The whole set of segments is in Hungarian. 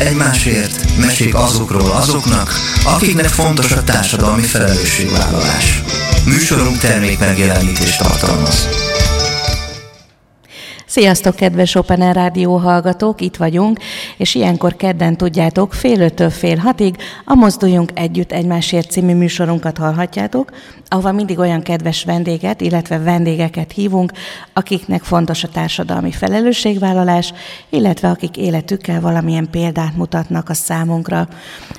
egymásért, mesék azokról azoknak, akiknek fontos a társadalmi felelősségvállalás. Műsorunk termék megjelenítést tartalmaz. Sziasztok, kedves Open Air Rádió hallgatók, itt vagyunk, és ilyenkor kedden tudjátok, fél öttől fél hatig a Mozduljunk Együtt Egymásért című műsorunkat hallhatjátok, ahova mindig olyan kedves vendéget, illetve vendégeket hívunk, akiknek fontos a társadalmi felelősségvállalás, illetve akik életükkel valamilyen példát mutatnak a számunkra.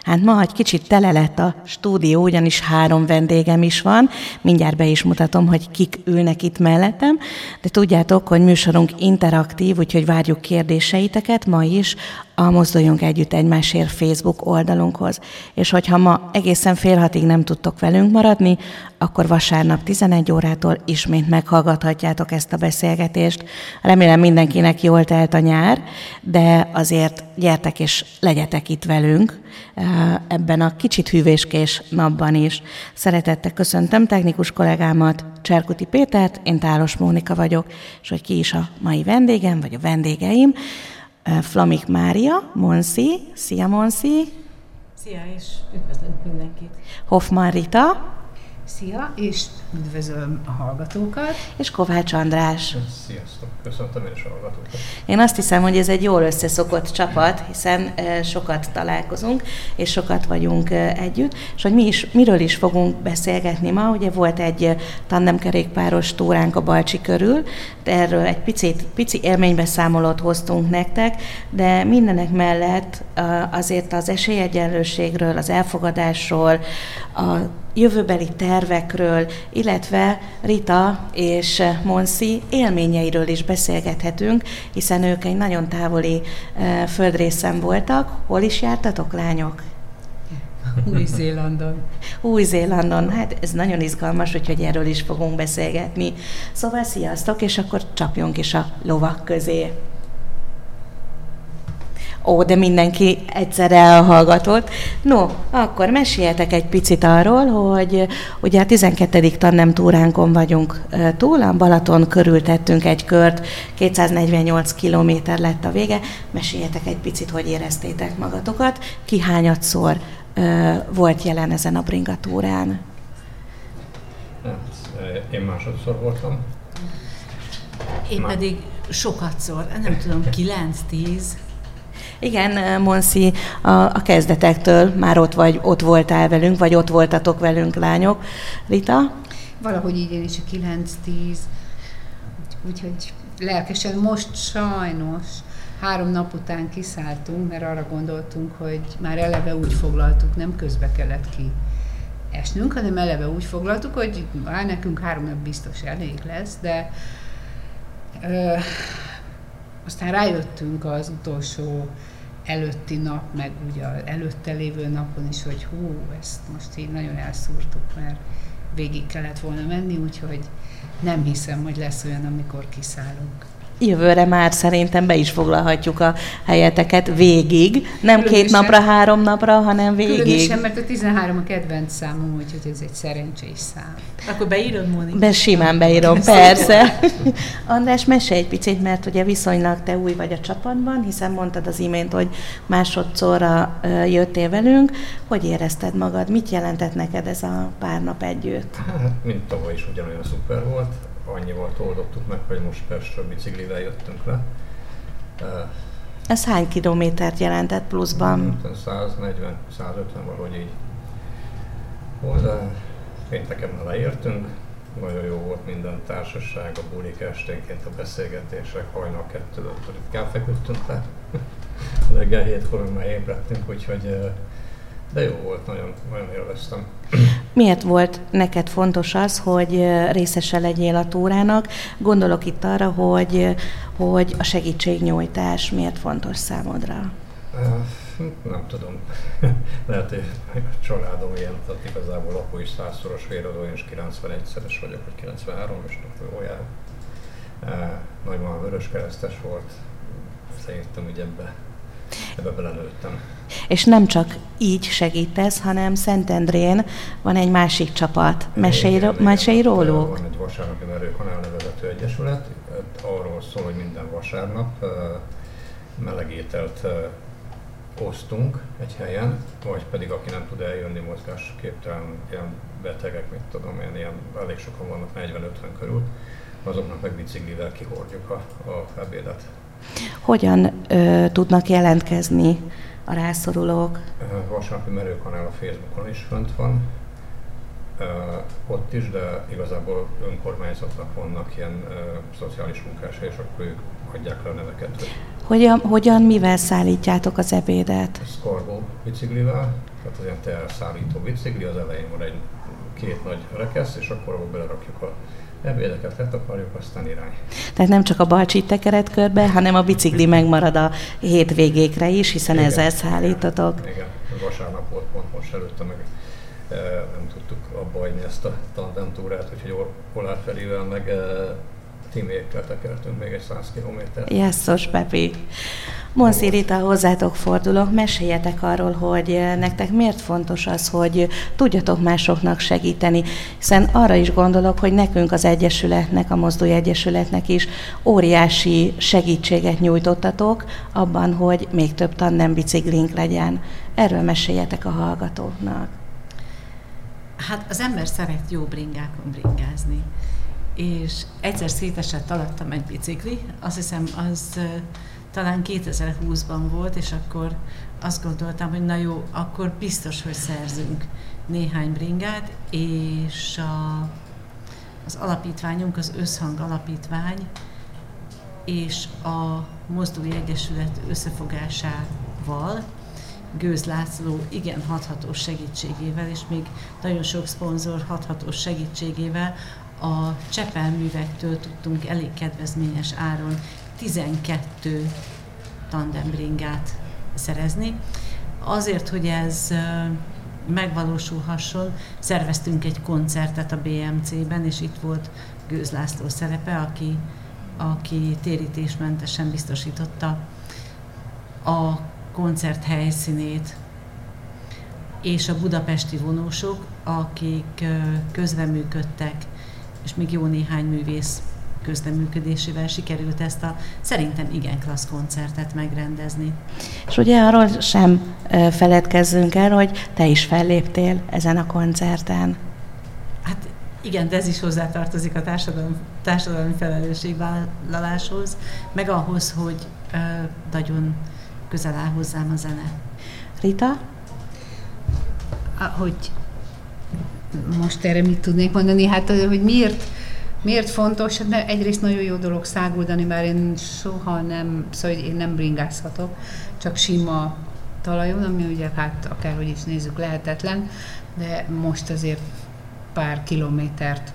Hát ma egy kicsit tele lett a stúdió, ugyanis három vendégem is van, mindjárt be is mutatom, hogy kik ülnek itt mellettem, de tudjátok, hogy műsorunk interaktív, úgyhogy várjuk kérdéseiteket ma is a Mozduljunk Együtt Egymásért Facebook oldalunkhoz. És hogyha ma egészen fél hatig nem tudtok velünk maradni, akkor vasárnap 11 órától ismét meghallgathatjátok ezt a beszélgetést. Remélem mindenkinek jól telt a nyár, de azért gyertek és legyetek itt velünk eh, ebben a kicsit hűvéskés napban is. Szeretettel köszöntöm technikus kollégámat, Cserkuti Pétert, én Tálos Mónika vagyok, és hogy ki is a mai vendégem, vagy a vendégeim. Flamik Mária, Monszi, szia Monszi! Szia, és üdvözlök mindenkit! Hoffman Rita, Szia, és üdvözlöm a hallgatókat. És Kovács András. Sziasztok, köszöntöm én is a hallgatókat. Én azt hiszem, hogy ez egy jól összeszokott csapat, hiszen sokat találkozunk, és sokat vagyunk együtt, és hogy mi is, miről is fogunk beszélgetni ma. Ugye volt egy tandemkerékpáros túránk a Balcsi körül, de erről egy picit, pici élménybeszámolót hoztunk nektek, de mindenek mellett azért az esélyegyenlőségről, az elfogadásról, a jövőbeli tervekről, illetve Rita és Monszi élményeiről is beszélgethetünk, hiszen ők egy nagyon távoli földrészen voltak. Hol is jártatok, lányok? Új-Zélandon. Új-Zélandon, hát ez nagyon izgalmas, úgyhogy erről is fogunk beszélgetni. Szóval sziasztok, és akkor csapjunk is a lovak közé. Ó, de mindenki egyszer elhallgatott. No, akkor meséljetek egy picit arról, hogy ugye a 12. tannem túránkon vagyunk túl, a Balaton körül tettünk egy kört, 248 kilométer lett a vége. Meséljetek egy picit, hogy éreztétek magatokat, ki hányadszor volt jelen ezen a bringatúrán? Hát, én másodszor voltam. Én Már. pedig sokatszor, nem tudom, 9-10. Igen, Monszi, a, a kezdetektől már ott vagy, ott voltál velünk, vagy ott voltatok velünk, lányok. Rita? Valahogy így én is a 9-10. Úgyhogy lelkesen most sajnos három nap után kiszálltunk, mert arra gondoltunk, hogy már eleve úgy foglaltuk, nem közbe kellett ki esnünk, hanem eleve úgy foglaltuk, hogy már nekünk három nap biztos elég lesz, de ö, aztán rájöttünk az utolsó előtti nap, meg ugye előtte lévő napon is, hogy hú, ezt most így nagyon elszúrtuk, mert végig kellett volna menni, úgyhogy nem hiszem, hogy lesz olyan, amikor kiszállunk jövőre már szerintem be is foglalhatjuk a helyeteket végig. Nem Különösen, két napra, három napra, hanem végig. Különösen, mert a 13 a kedvenc számom, úgyhogy ez egy szerencsés szám. Akkor beírod, Mónika? Be simán beírom, persze. András, mesélj egy picit, mert ugye viszonylag te új vagy a csapatban, hiszen mondtad az imént, hogy másodszorra jöttél velünk. Hogy érezted magad? Mit jelentett neked ez a pár nap együtt? Hát, mint tavaly is ugyanolyan szuper volt annyival oldottuk meg, hogy most Pestről biciklivel jöttünk le. Ez hány kilométert jelentett pluszban? 140, 150 valahogy így. Hozzá pénteken leértünk, nagyon jó volt minden társaság, a bulik esténként, a beszélgetések, hajnal kettő, ritkán feküdtünk le. Reggel hétkor már ébredtünk, úgyhogy de jó volt, nagyon, nagyon élveztem. Miért volt neked fontos az, hogy részese legyél a túrának? Gondolok itt arra, hogy, hogy a segítségnyújtás miért fontos számodra? Nem tudom. Lehet, hogy a családom ilyen, tehát igazából apu is százszoros véradó, én is 91-szeres vagyok, vagy 93, és jár. Nagymama vörös keresztes volt, szerintem hogy ebbe, ebbe belenőttem. És nem csak így segítesz, hanem Szentendrén van egy másik csapat. Mesélj, igen, mesélj róluk? Van egy vasárnapi merőkanál nevezető egyesület, arról szól, hogy minden vasárnap melegételt osztunk egy helyen, vagy pedig aki nem tud eljönni mozgásképtelen, ilyen betegek, mit tudom én, ilyen elég sokan vannak 40-50 körül, azoknak meg biciklivel kihordjuk a, a ebédet. Hogyan ö, tudnak jelentkezni a rászorulók? Vasárnapi merőkanál a Facebookon is fönt van, ott is, de igazából önkormányzatnak vannak ilyen ö, szociális munkásai, és akkor ők adják le a neveket. Hogy Hogyan, hogyan mivel szállítjátok az ebédet? Scarbo biciklivel, tehát az ilyen teherszállító bicikli, az elején van egy két nagy rekesz, és akkor abba belerakjuk a ebédeket, letakarjuk, aztán irány. Tehát nem csak a balcsit tekeret körbe, hanem a bicikli megmarad a hétvégékre is, hiszen Igen. ezzel szállítotok. Igen, vasárnap volt pont most előtte, meg e, nem tudtuk abba hagyni ezt a tandemtúrát, úgyhogy Olár Ferivel meg e, Timékkel tekertünk még egy 100 kilométert. Jesszos Pepi. Monszi Rita, hozzátok fordulok, meséljetek arról, hogy eh, nektek miért fontos az, hogy tudjatok másoknak segíteni, hiszen arra is gondolok, hogy nekünk az Egyesületnek, a Mozdulj Egyesületnek is óriási segítséget nyújtottatok abban, hogy még több tandem biciklink legyen. Erről meséljetek a hallgatóknak. Hát az ember szeret jó bringákon bringázni. És egyszer szétesett alattam egy bicikli, azt hiszem az ö, talán 2020-ban volt, és akkor azt gondoltam, hogy na jó, akkor biztos, hogy szerzünk néhány bringát, és a, az alapítványunk, az Összhang Alapítvány, és a Mozdulj Egyesület összefogásával, Gőz László igen hathatós segítségével, és még nagyon sok szponzor hathatós segítségével a Csepel művektől tudtunk elég kedvezményes áron 12 tandembringát szerezni. Azért, hogy ez megvalósulhasson, szerveztünk egy koncertet a BMC-ben, és itt volt Gőz László szerepe, aki, aki térítésmentesen biztosította a koncert helyszínét, és a budapesti vonósok, akik közreműködtek, és még jó néhány művész közreműködésével sikerült ezt a szerintem igen klassz koncertet megrendezni. És ugye arról sem feledkezzünk el, hogy te is felléptél ezen a koncerten. Hát igen, de ez is hozzátartozik a társadalom, társadalmi felelősségvállaláshoz, meg ahhoz, hogy ö, nagyon közel áll hozzám a zene. Rita? Hogy most erre mit tudnék mondani? Hát, hogy miért, miért fontos? Hát mert egyrészt nagyon jó dolog száguldani, bár én soha nem, szóval én nem bringázhatok, csak sima talajon, ami ugye hát akárhogy is nézzük lehetetlen, de most azért pár kilométert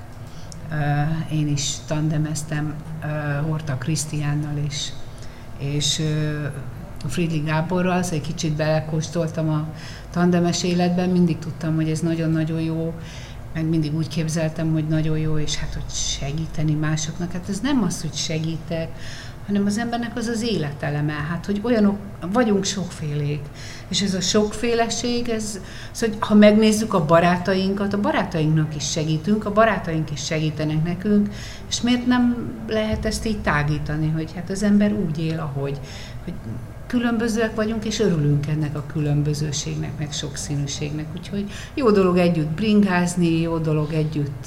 uh, én is tandemeztem uh, Horta Krisztiánnal is, és uh, Friedrich Gáborral, szóval egy kicsit belekóstoltam a tandemes életben, mindig tudtam, hogy ez nagyon-nagyon jó, meg mindig úgy képzeltem, hogy nagyon jó, és hát, hogy segíteni másoknak. Hát ez nem az, hogy segítek, hanem az embernek az az életeleme. Hát, hogy olyanok, vagyunk sokfélék. És ez a sokféleség, ez, szóval, ha megnézzük a barátainkat, a barátainknak is segítünk, a barátaink is segítenek nekünk, és miért nem lehet ezt így tágítani, hogy hát az ember úgy él, ahogy, hogy különbözőek vagyunk, és örülünk ennek a különbözőségnek, meg sokszínűségnek. Úgyhogy jó dolog együtt bringázni, jó dolog együtt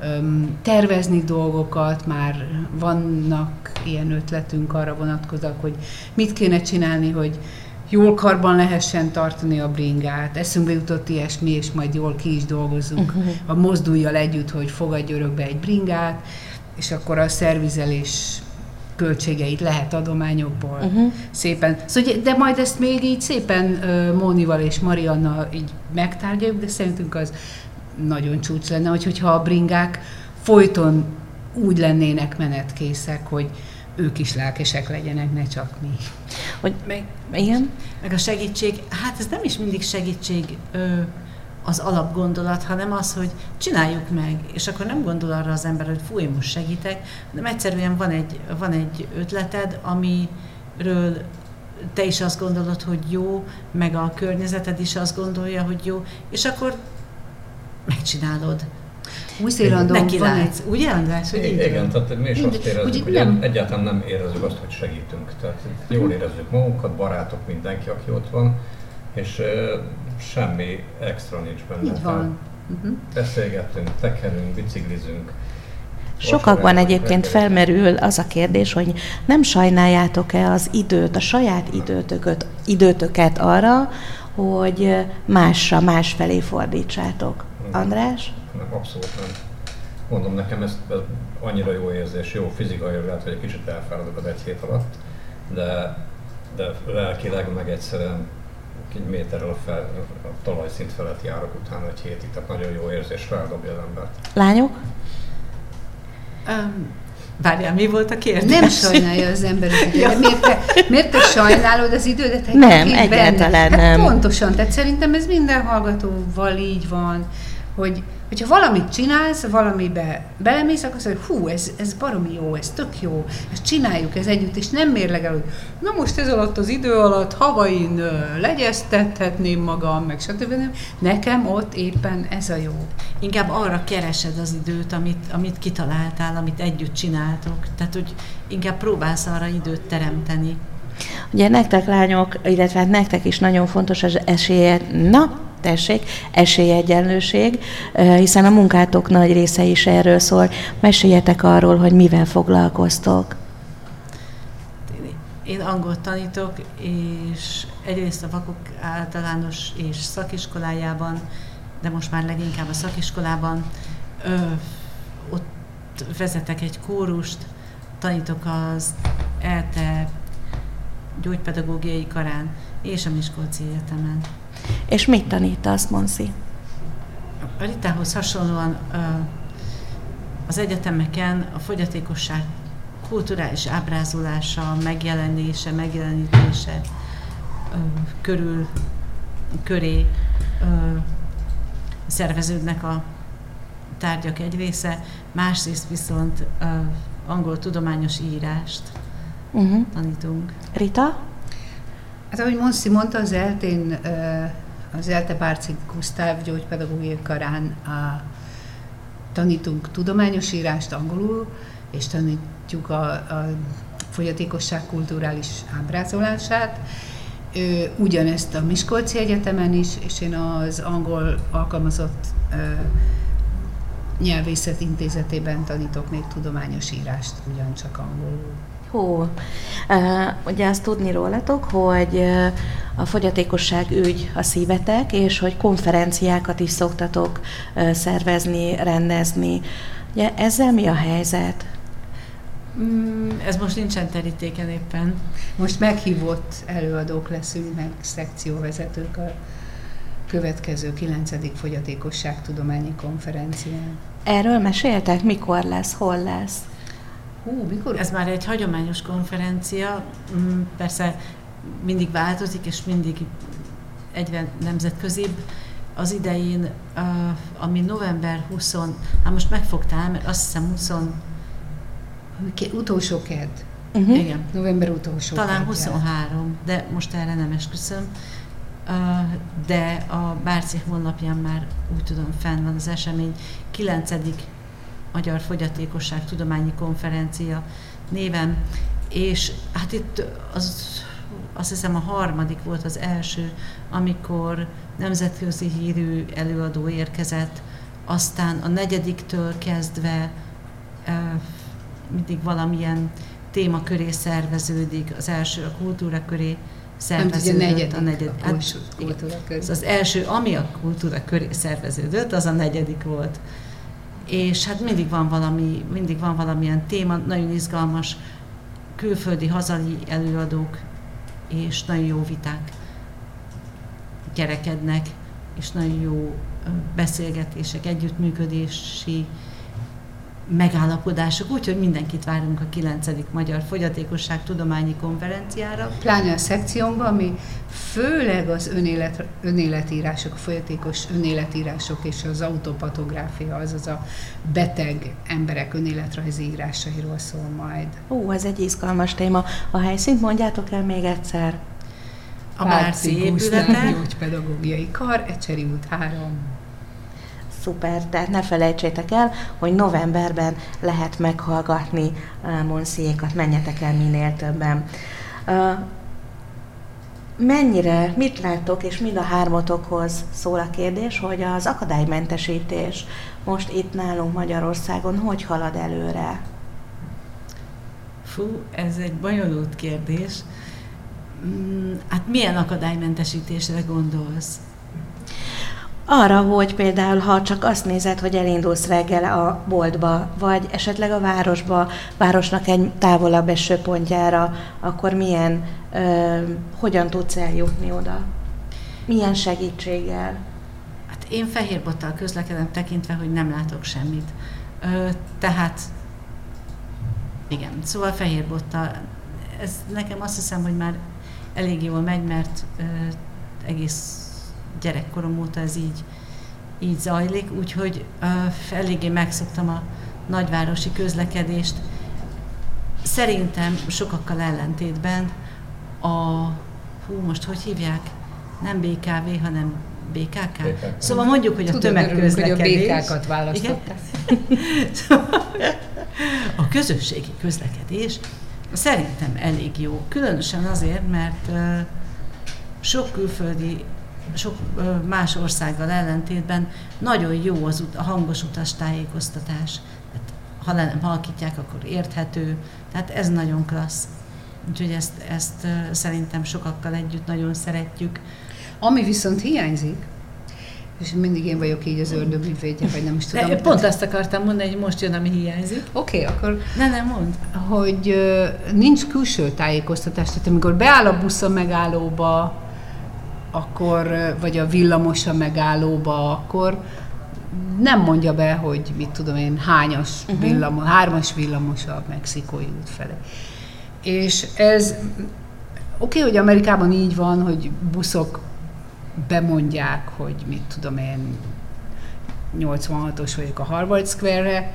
öm, tervezni dolgokat, már vannak ilyen ötletünk arra vonatkozak, hogy mit kéne csinálni, hogy jól karban lehessen tartani a bringát. Eszünkbe jutott ilyesmi, és majd jól ki is dolgozunk a mozdulja együtt, hogy fogadj örökbe egy bringát, és akkor a szervizelés költségeit lehet adományokból uh-huh. szépen. Szóval, de majd ezt még így szépen Mónival és Marianna így megtárgyaljuk, de szerintünk az nagyon csúcs lenne, hogy, hogyha a bringák folyton úgy lennének menetkészek, hogy ők is lelkesek legyenek, ne csak mi. Hogy, igen? Meg a segítség, hát ez nem is mindig segítség ö, az alapgondolat, hanem az, hogy csináljuk meg, és akkor nem gondol arra az ember, hogy fúj, most segítek, hanem egyszerűen van egy, van egy ötleted, amiről te is azt gondolod, hogy jó, meg a környezeted is azt gondolja, hogy jó, és akkor megcsinálod. Új-Zélandon Neki van egy látsz, ugye András, hogy Igen, van? tehát mi is Mind- azt érezzük, hogy nem- egyáltalán nem érezzük azt, hogy segítünk. Tehát jól érezzük magunkat, barátok, mindenki, aki ott van, és semmi extra nincs benne. Így van. Uh-huh. Beszélgetünk, tekerünk, biciklizünk. Sokakban egyébként felmerül az a kérdés, hogy nem sajnáljátok-e az időt, a saját időtököt, időtöket arra, hogy másra, másfelé fordítsátok. Mhm. András? Nem, abszolút nem. Mondom, nekem ez, ez annyira jó érzés, jó fizikai lehet, hogy egy kicsit elfáradok az egy hét alatt, de, de lelkileg meg egyszerűen egy méterrel a, fel, a talajszint felett járok utána egy hétig, tehát nagyon jó érzés, feldobja az embert. Lányok? Um, várjál, mi volt a kérdés? Nem sajnálja az ember az időt. De miért, te, miért te sajnálod az idődet? Hát Nem, ki benne? egyáltalán hát nem. Pontosan, tehát szerintem ez minden hallgatóval így van, hogy hogyha valamit csinálsz, valamibe belemész, akkor azt mondod, hogy hú, ez, ez baromi jó, ez tök jó, ezt csináljuk ez együtt, és nem mérlegel, hogy na most ez alatt az idő alatt havain legyeztethetném magam, meg stb. Nekem ott éppen ez a jó. Inkább arra keresed az időt, amit, amit kitaláltál, amit együtt csináltok. Tehát, hogy inkább próbálsz arra időt teremteni. Ugye nektek lányok, illetve hát nektek is nagyon fontos az esélye, na, tessék, esélyegyenlőség, hiszen a munkátok nagy része is erről szól. Meséljetek arról, hogy mivel foglalkoztok. Én- angolt tanítok, és egyrészt a vakok általános és szakiskolájában, de most már leginkább a szakiskolában, ö, ott vezetek egy kórust, tanítok az ELTE gyógypedagógiai karán és a Miskolci Egyetemen. És mit tanítasz, Monszi? A Ritához hasonlóan az egyetemeken a fogyatékosság kulturális ábrázolása, megjelenése, megjelenítése körül, köré szerveződnek a tárgyak egy része, másrészt viszont angol tudományos írást Uh-huh. tanítunk. Rita? Hát ahogy Monszi mondta, az eltén, az Elte Bárci Gusztáv gyógypedagógiai karán a, tanítunk tudományos írást angolul, és tanítjuk a, a fogyatékosság kulturális ábrázolását. Ugyanezt a Miskolci Egyetemen is, és én az angol alkalmazott ö, nyelvészet intézetében tanítok még tudományos írást, ugyancsak angolul. Hú, ugye azt tudni rólatok, hogy a fogyatékosság ügy a szívetek, és hogy konferenciákat is szoktatok szervezni, rendezni. Ugye ezzel mi a helyzet? Mm, Ez most nincsen terítéken éppen. Most meghívott előadók leszünk, meg szekcióvezetők a következő 9. fogyatékosságtudományi konferencián. Erről meséltek? Mikor lesz? Hol lesz? Hú, mikor? Ez már egy hagyományos konferencia, mm, persze mindig változik, és mindig egyre nemzetközibb. Az idején, ami november 20, hát most megfogtál, mert azt hiszem 20, Ke- Utolsó kedd. Uh-huh. igen, November utolsó talán keddje. 23, de most erre nem esküszöm. De a Bárci honlapján már úgy tudom fenn van az esemény 9. Magyar Fogyatékosság Tudományi Konferencia néven, és hát itt az, azt hiszem a harmadik volt az első, amikor nemzetközi hírű előadó érkezett, aztán a negyediktől kezdve mindig valamilyen téma köré szerveződik, az első a kultúra köré szerveződött, negyedik a negyedik. a Hát, kultúra- Ez között. az első, ami a kultúra köré szerveződött, az a negyedik volt. És hát mindig van valami, mindig van valamilyen téma, nagyon izgalmas, külföldi, hazai előadók, és nagyon jó viták kerekednek, és nagyon jó beszélgetések, együttműködési megállapodások, úgyhogy mindenkit várunk a 9. Magyar Fogyatékosság Tudományi Konferenciára. Pláne a szekciónkban, ami főleg az önélet, önéletírások, a folyatékos önéletírások és az autopatográfia, azaz a beteg emberek önéletrajzi írásairól szól majd. Ó, ez egy izgalmas téma. A helyszínt mondjátok el még egyszer. A Gusztáv épülete, Gyógypedagógiai Kar, Ecseri út 3. Szuper, tehát ne felejtsétek el, hogy novemberben lehet meghallgatni Monsziékat, menjetek el minél többen. Mennyire, mit láttok, és mind a hármatokhoz szól a kérdés, hogy az akadálymentesítés most itt nálunk Magyarországon hogy halad előre? Fú, ez egy bonyolult kérdés. Mm, hát milyen akadálymentesítésre gondolsz? Arra, hogy például, ha csak azt nézed, hogy elindulsz reggel a boltba, vagy esetleg a városba, városnak egy távolabb eső pontjára, akkor milyen, ö, hogyan tudsz eljutni oda? Milyen segítséggel? Hát én fehér bottal közlekedem tekintve, hogy nem látok semmit. Ö, tehát igen, szóval fehér bottal. Ez nekem azt hiszem, hogy már elég jól megy, mert ö, egész gyerekkorom óta ez így, így zajlik, úgyhogy ö, eléggé megszoktam a nagyvárosi közlekedést. Szerintem sokakkal ellentétben a, hú, most hogy hívják? Nem BKV, hanem BKK? BKK. Szóval mondjuk, hogy a Tudom, tömegközlekedés. hogy a BKK-kat választották. a közösségi közlekedés szerintem elég jó. Különösen azért, mert sok külföldi sok más országgal ellentétben nagyon jó az ut- a hangos utastájékoztatás. Hát, ha le halkítják, akkor érthető. Tehát ez nagyon klassz. Úgyhogy ezt, ezt szerintem sokakkal együtt nagyon szeretjük. Ami viszont hiányzik, és mindig én vagyok így az ördög ügyvédje, vagy nem is tudom. De pont azt akartam mondani, hogy most jön, ami hiányzik. Oké, okay, akkor... Ne, nem mond. Hogy nincs külső tájékoztatás, tehát amikor beáll a busz a megállóba, akkor, vagy a villamos a megállóba, akkor nem mondja be, hogy mit tudom én, hányas uh-huh. villamos, hármas villamos a mexikói út felé. És ez, oké, okay, hogy Amerikában így van, hogy buszok bemondják, hogy mit tudom én, 86-os vagyok a Harvard Square-re,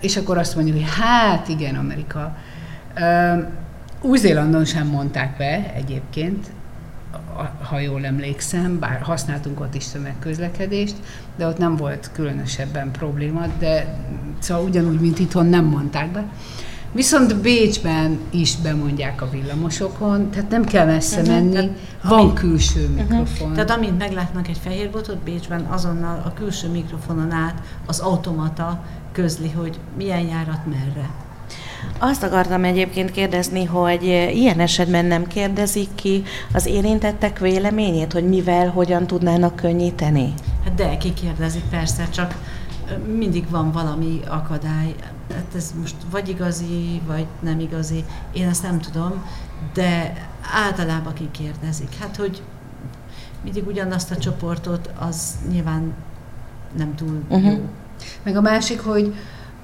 és akkor azt mondjuk, hogy hát igen, Amerika. Új-Zélandon sem mondták be egyébként, ha jól emlékszem, bár használtunk ott is tömegközlekedést, de ott nem volt különösebben probléma, de szóval ugyanúgy, mint itthon nem mondták be. Viszont Bécsben is bemondják a villamosokon, tehát nem kell messze uh-huh, menni, tehát, van amint, külső uh-huh. mikrofon. Tehát amint meglátnak egy fehér botot Bécsben, azonnal a külső mikrofonon át az automata közli, hogy milyen járat merre. Azt akartam egyébként kérdezni, hogy ilyen esetben nem kérdezik ki az érintettek véleményét, hogy mivel, hogyan tudnának könnyíteni? Hát de, kikérdezik persze, csak mindig van valami akadály. Hát ez most vagy igazi, vagy nem igazi, én ezt nem tudom, de általában kikérdezik. Hát, hogy mindig ugyanazt a csoportot, az nyilván nem túl uh-huh. jó. Meg a másik, hogy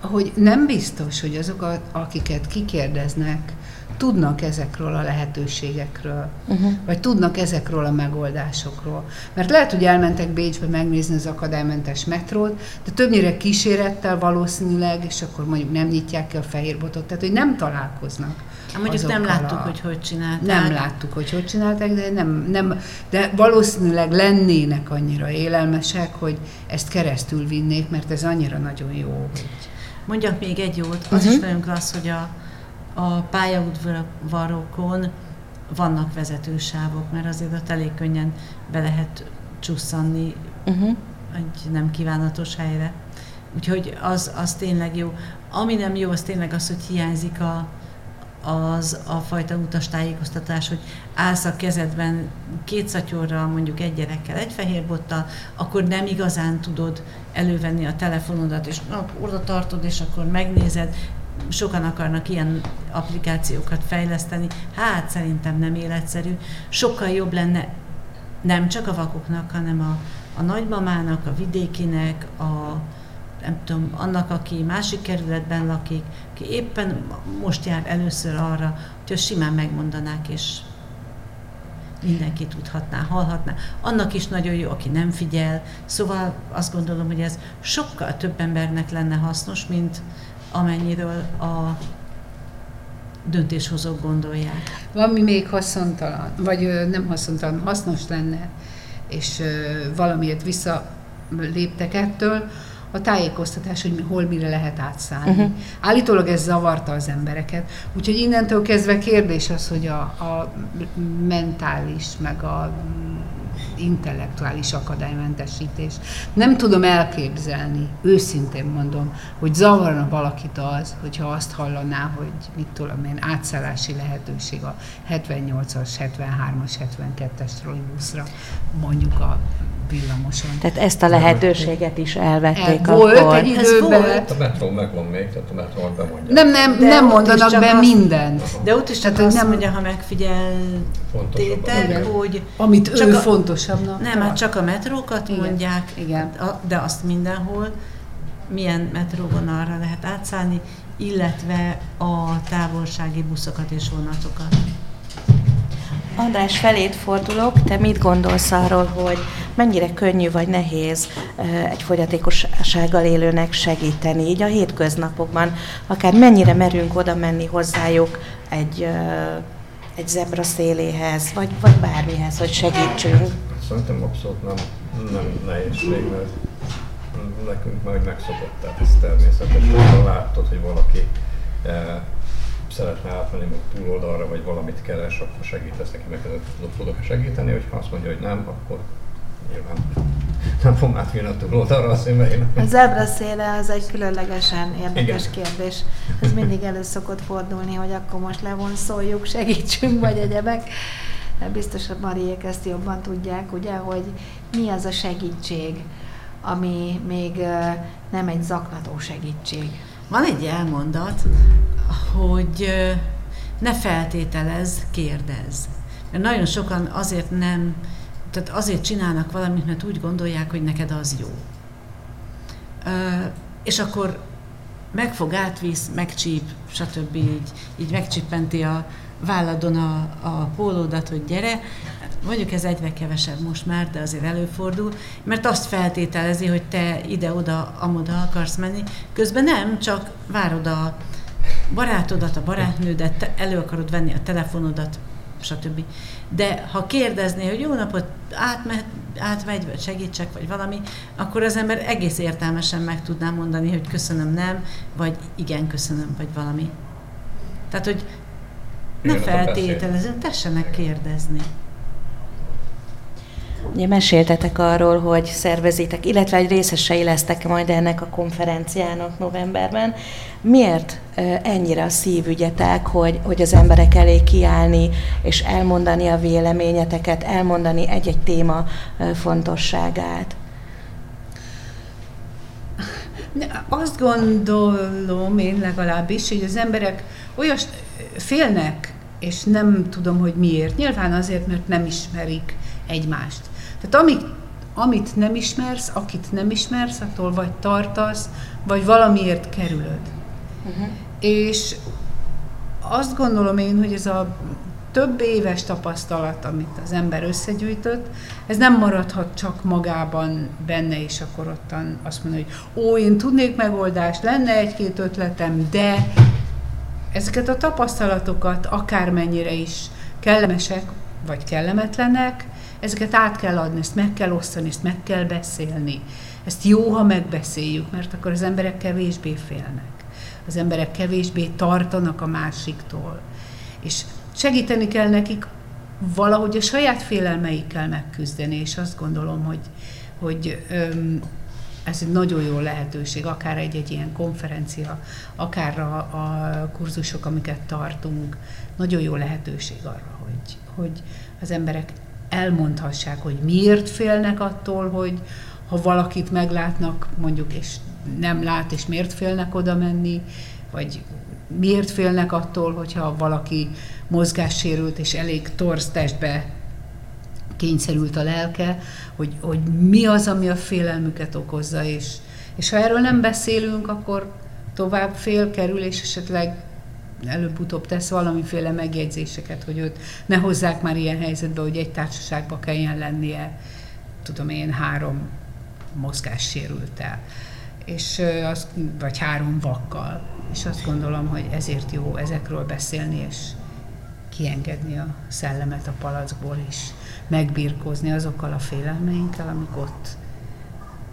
hogy nem biztos, hogy azok, a, akiket kikérdeznek, tudnak ezekről a lehetőségekről, uh-huh. vagy tudnak ezekről a megoldásokról. Mert lehet, hogy elmentek Bécsbe megnézni az akadálymentes metrót, de többnyire kísérettel valószínűleg, és akkor mondjuk nem nyitják ki a fehér botot, tehát hogy nem találkoznak. Hát mondjuk nem láttuk, a... hogy hogy csinálták. Nem láttuk, hogy hogy csinálták, de, nem, nem, de valószínűleg lennének annyira élelmesek, hogy ezt keresztül vinnék, mert ez annyira nagyon jó. Hogy... Mondjak még egy jót, az uh-huh. is nagyon klassz, hogy a, a pályaudvarokon vannak vezetősávok, mert azért ott elég könnyen be lehet csusszanni uh-huh. egy nem kívánatos helyre. Úgyhogy az, az tényleg jó. Ami nem jó, az tényleg az, hogy hiányzik a, az a fajta utastájékoztatás, hogy állsz a kezedben két szatyorral, mondjuk egy gyerekkel, egy fehér bottal, akkor nem igazán tudod elővenni a telefonodat, és oda tartod, és akkor megnézed. Sokan akarnak ilyen applikációkat fejleszteni. Hát szerintem nem életszerű. Sokkal jobb lenne nem csak a vakoknak, hanem a, a nagymamának, a vidékinek, a, nem tudom, annak, aki másik kerületben lakik, aki éppen most jár először arra, hogy simán megmondanák, és mindenki tudhatná, hallhatná. Annak is nagyon jó, aki nem figyel. Szóval azt gondolom, hogy ez sokkal több embernek lenne hasznos, mint amennyiről a döntéshozók gondolják. Valami még haszontalan, vagy nem haszontalan, hasznos lenne, és valamiért vissza léptek ettől, a tájékoztatás, hogy hol mire lehet átszállni. Uh-huh. Állítólag ez zavarta az embereket. Úgyhogy innentől kezdve kérdés az, hogy a, a mentális, meg a intellektuális akadálymentesítés. Nem tudom elképzelni, őszintén mondom, hogy zavarna valakit az, hogyha azt hallaná, hogy mit tudom én, átszállási lehetőség a 78-as, 73-as, 72-es trollibuszra, mondjuk a villamoson. Tehát ezt a lehetőséget is elvették El, volt akkor. egy időben. A metró megvan még, tehát a metró bemondja. Nem, nem, de nem mondanak be mindent. De ott is csak tehát, azt nem mondja, ha megfigyeltétek, hogy... Amit csak ő a, fontosabbnak Nem, hát csak a metrókat Igen. mondják, Igen. de azt mindenhol, milyen metróvonalra lehet átszállni, illetve a távolsági buszokat és vonatokat. András, felét fordulok, te mit gondolsz arról, hogy mennyire könnyű vagy nehéz egy fogyatékossággal élőnek segíteni, így a hétköznapokban, akár mennyire merünk oda menni hozzájuk egy, egy zebra széléhez, vagy, vagy bármihez, hogy segítsünk? Szerintem abszolút nem, nem nehézség, mert nekünk majd megszokott, tehát ez természetes, látod, hogy valaki szeretne átmenni meg túloldalra, vagy valamit keres, akkor segítesz neki, meg tudok segíteni, hogyha azt mondja, hogy nem, akkor nyilván nem fogom átvinni a túloldalra a színbe. A zebra széle az egy különlegesen érdekes Igen. kérdés. Ez mindig elő szokott fordulni, hogy akkor most levonszoljuk, segítsünk, vagy egyebek. Biztos, hogy Mariék ezt jobban tudják, ugye, hogy mi az a segítség, ami még nem egy zaklató segítség. Van egy elmondat, hogy ne feltételez, kérdez. Mert nagyon sokan azért nem, tehát azért csinálnak valamit, mert úgy gondolják, hogy neked az jó. És akkor megfog, átvisz, megcsíp, stb. így, így megcsippenti a válladon a, a pólódat, hogy gyere. Mondjuk ez egyre kevesebb most már, de azért előfordul, mert azt feltételezi, hogy te ide-oda, amoda akarsz menni. Közben nem, csak várod a barátodat, a barátnődet, te elő akarod venni a telefonodat, stb. De ha kérdezné, hogy jó napot, átmegy, átmegy, vagy segítsek, vagy valami, akkor az ember egész értelmesen meg tudná mondani, hogy köszönöm, nem, vagy igen, köszönöm, vagy valami. Tehát, hogy ne feltételezünk, tessenek kérdezni. Ugye meséltetek arról, hogy szervezitek, illetve egy részesei lesztek majd ennek a konferenciának novemberben. Miért ennyire a szívügyetek, hogy, hogy az emberek elé kiállni, és elmondani a véleményeteket, elmondani egy-egy téma fontosságát? Azt gondolom én legalábbis, hogy az emberek olyas félnek, és nem tudom, hogy miért. Nyilván azért, mert nem ismerik egymást. Tehát amit, amit nem ismersz, akit nem ismersz, attól vagy tartasz, vagy valamiért kerülöd. Uh-huh. És azt gondolom én, hogy ez a több éves tapasztalat, amit az ember összegyűjtött, ez nem maradhat csak magában benne, és akkor ottan azt mondja, hogy ó, én tudnék megoldást, lenne egy-két ötletem, de ezeket a tapasztalatokat akármennyire is kellemesek, vagy kellemetlenek, ezeket át kell adni, ezt meg kell osztani, ezt meg kell beszélni. Ezt jó, ha megbeszéljük, mert akkor az emberek kevésbé félnek. Az emberek kevésbé tartanak a másiktól. És segíteni kell nekik valahogy a saját félelmeikkel megküzdeni, és azt gondolom, hogy, hogy öm, ez egy nagyon jó lehetőség, akár egy-egy ilyen konferencia, akár a, a kurzusok, amiket tartunk, nagyon jó lehetőség arra, hogy, hogy az emberek elmondhassák, hogy miért félnek attól, hogy ha valakit meglátnak, mondjuk, és nem lát, és miért félnek oda menni, vagy miért félnek attól, hogyha valaki mozgássérült és elég torz testbe kényszerült a lelke, hogy, hogy mi az, ami a félelmüket okozza, és, és ha erről nem beszélünk, akkor tovább fél kerül, és esetleg előbb-utóbb tesz valamiféle megjegyzéseket, hogy őt ne hozzák már ilyen helyzetbe, hogy egy társaságba kelljen lennie, tudom én, három mozgássérültel, és az, vagy három vakkal. És azt gondolom, hogy ezért jó ezekről beszélni, és kiengedni a szellemet a palackból, és megbirkózni azokkal a félelmeinkkel, amik ott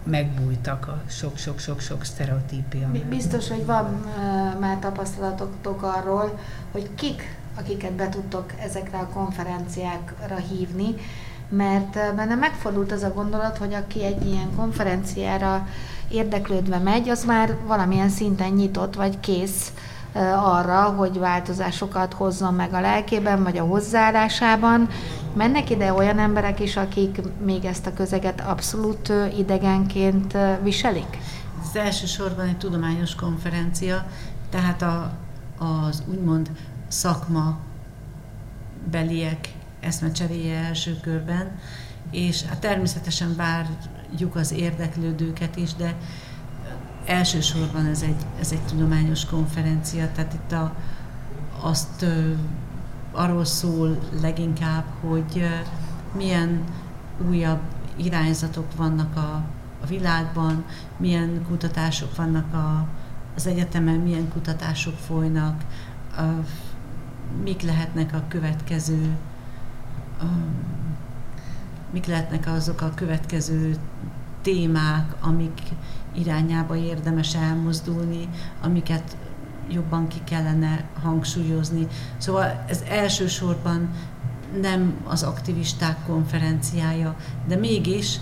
megbújtak a sok-sok-sok-sok sztereotípia. Biztos, hogy van már tapasztalatotok arról, hogy kik, akiket be tudtok ezekre a konferenciákra hívni, mert benne megfordult az a gondolat, hogy aki egy ilyen konferenciára érdeklődve megy, az már valamilyen szinten nyitott vagy kész arra, hogy változásokat hozzon meg a lelkében, vagy a hozzáállásában. Mennek ide olyan emberek is, akik még ezt a közeget abszolút idegenként viselik? Ez elsősorban egy tudományos konferencia, tehát a, az úgymond szakma beliek eszmecseréje első körben, és hát természetesen várjuk az érdeklődőket is, de elsősorban ez egy, ez egy tudományos konferencia, tehát itt a, azt ö, arról szól leginkább, hogy ö, milyen újabb irányzatok vannak a, a világban, milyen kutatások vannak a, az egyetemen, milyen kutatások folynak, mik lehetnek a következő mik lehetnek azok a következő témák, amik irányába érdemes elmozdulni, amiket jobban ki kellene hangsúlyozni. Szóval ez elsősorban nem az aktivisták konferenciája, de mégis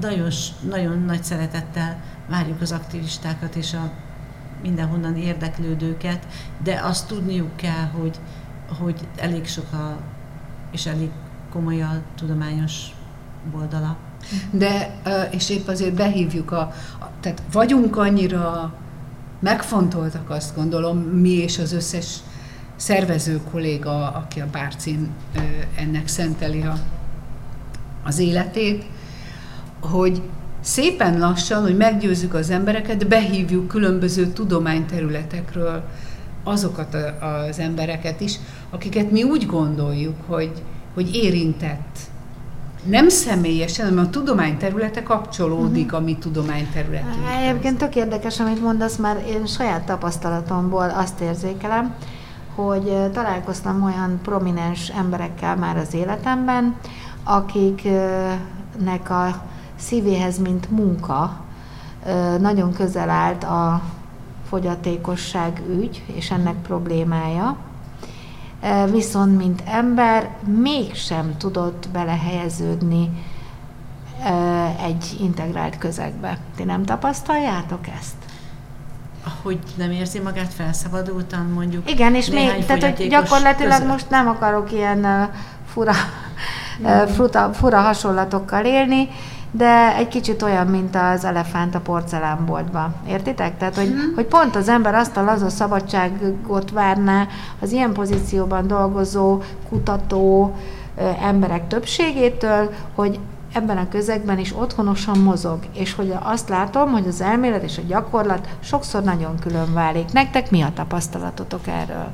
nagyon, nagyon nagy szeretettel várjuk az aktivistákat és a mindenhonnan érdeklődőket, de azt tudniuk kell, hogy, hogy elég sok a, és elég komoly a tudományos oldala. De, és épp azért behívjuk a, tehát vagyunk annyira megfontoltak azt gondolom, mi és az összes szervező kolléga, aki a Bárcin ennek szenteli a, az életét, hogy szépen lassan, hogy meggyőzzük az embereket, behívjuk különböző tudományterületekről azokat az embereket is, akiket mi úgy gondoljuk, hogy, hogy érintett nem személyesen, hanem a tudományterülete kapcsolódik uh-huh. a mi tudományterületünk. Egyébként tök érdekes, amit mondasz, mert én saját tapasztalatomból azt érzékelem, hogy találkoztam olyan prominens emberekkel már az életemben, akiknek a szívéhez, mint munka, nagyon közel állt a fogyatékosság ügy és ennek problémája, viszont mint ember mégsem tudott belehelyeződni egy integrált közegbe. Ti nem tapasztaljátok ezt? Hogy nem érzi magát felszabadultan, mondjuk. Igen, és még, tehát hogy gyakorlatilag között. most nem akarok ilyen fura, fura, fura hasonlatokkal élni, de egy kicsit olyan, mint az elefánt a porcelánboltban. Értitek? Tehát, hogy, mm. hogy pont az ember azt a laza szabadságot várná az ilyen pozícióban dolgozó, kutató emberek többségétől, hogy ebben a közegben is otthonosan mozog, és hogy azt látom, hogy az elmélet és a gyakorlat sokszor nagyon külön válik. Nektek mi a tapasztalatotok erről?